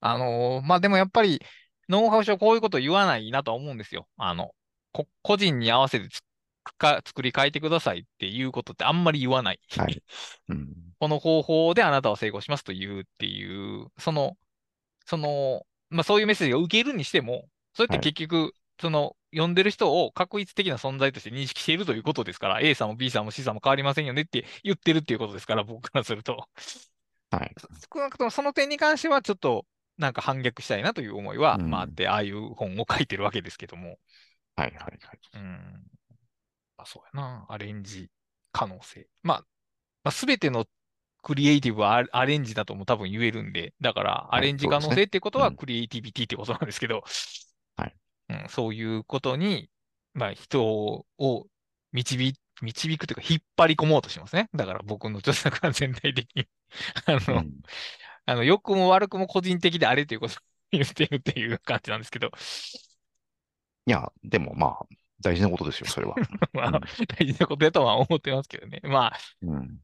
あのまあ、でもやっぱり、ノウハウ上こういうこと言わないなとは思うんですよ。あの、こ個人に合わせてつか作り変えてくださいっていうことってあんまり言わない。はい。うん。この方法であなたは成功しますというっていう、その、その、まあ、そういうメッセージを受けるにしても、それって結局、その、読んでる人を確一的な存在として認識しているということですから、A さんも B さんも C さんも変わりませんよねって言ってるっていうことですから、僕からすると。はい。少なくともその点に関しては、ちょっと、なんか反逆したいなという思いは、うんまああって、ああいう本を書いてるわけですけども。はい。はい。はい。うん。あ、そうやな。アレンジ可能性。まあ、まあ、すべてのクリエイティブはアアレンジだとも多分言えるんで、だから、アいレンジ可能性ってことはうんクリエイティビティってことなんですけど、はいうん、そういうことに、まあ、人を導、導くというか、引っ張り込もうとしますね。だから僕の著作は全体的に。あの、うんあの、良くも悪くも個人的であれということを言ってるっていう感じなんですけど、いや、でもまあ、大事なことですよ、それは。まあ、うん大事なことだとは思ってますけどね。まあ、うん。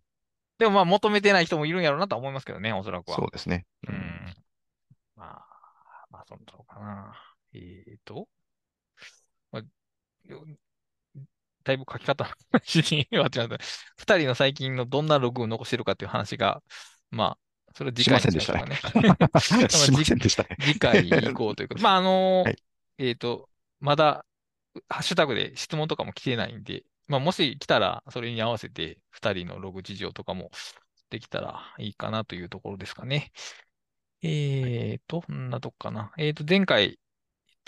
でもまあ、求めてない人もいるんやろうなとは思いますけどね、おそらくは。そうですね。うん。まあ、まあ、そんなとこかな。えーと、まあ、よだいぶ書き方の話には違う。二人の最近のどんなログを残してるかっていう話が、まあ、それは次回にねしましょうかね。しませんでしたね。次回以降ということ。まあ、あのはいえっと、まだ、ハッシュタグで質問とかも来てないんで、まあ、もし来たら、それに合わせて、二人のログ事情とかもできたらいいかなというところですかね。えーと、こんなとこかな。えーと、前回、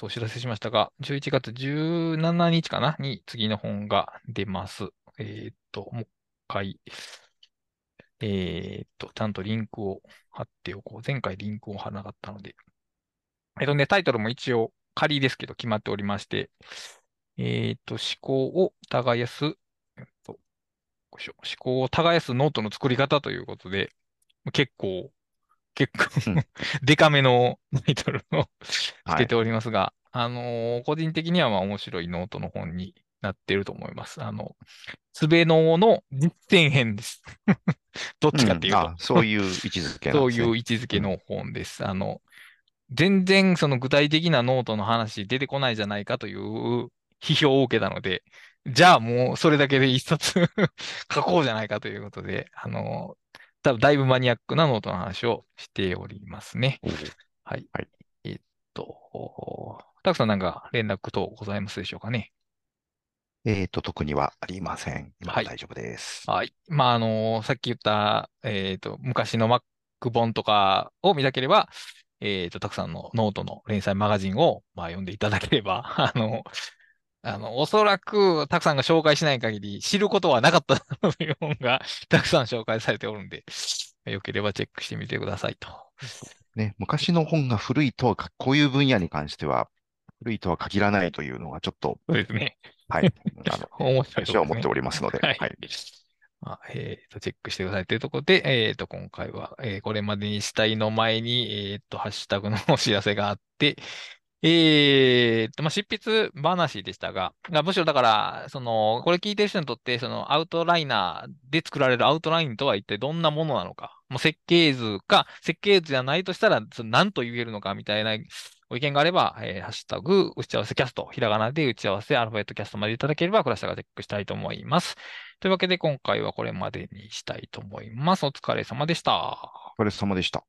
お知らせしましたが、11月17日かな？に次の本が出ます。えーっと、もう一回、えーっと、ちゃんとリンクを貼っておこう。前回リンクを貼らなかったので。えっとね、タイトルも一応仮ですけど決まっておりまして、えーっと、思考を耕す、えっと、思考を耕すノートの作り方ということで、結構、結構うん デカめのタイトルをつ はい。けておりますが、あのー個人的にはまあ面白いノートの本になっていると思います。あの、すべノの実践編です。どっちかっていうと。あ、そういう位置づけね。そういう位置づけの本です。あの、全然その具体的なノートの話出てこないじゃないかという批評を受けたので、じゃあもうそれだけで一冊 書こうじゃないかということで、あの、多分だいぶマニアックなノートの話をしておりますね。はい。はいえっと、たくさんなんか連絡等ございますでしょうかね？えっと、特にはありません。今ははい大丈夫です。はい。まあ、あの、さっき言った、えっと、昔の Mac 本とかを見たければ、えっと、たくさんのノートの連載マガジンを、まあ、読んでいただければ、あの、あの、おそらく、たくさんが紹介しない限り、知ることはなかったという本が、たくさん紹介されておるんで、よければチェックしてみてくださいと。ね、昔の本が古いとはか、こういう分野に関しては、古いとは限らないというのがちょっと、そうですね。はい、あの、面白いね私は思っておりますので、はい。はい。まあ、えっと、チェックしてくださいというところで、えっと、今回は、えーこれまでにしたいの前に、えっと、ハッシュタグの お知らせがあって、えっと、まあ、執筆話でしたが、あむしろだから、その、これ聞いてる人にとって、その、アウトライナーで作られるアウトラインとは一体どんなものなのか、もう設計図か、設計図じゃないとしたら、その何と言えるのかみたいなご意見があれば、えーハッシュタグ、打ち合わせキャスト、ひらがなで打ち合わせ、アルファベットキャストまでいただければ、クラスターがチェックしたいと思います。というわけで、今回はこれまでにしたいと思います。お疲れ様でした。お疲れ様でした。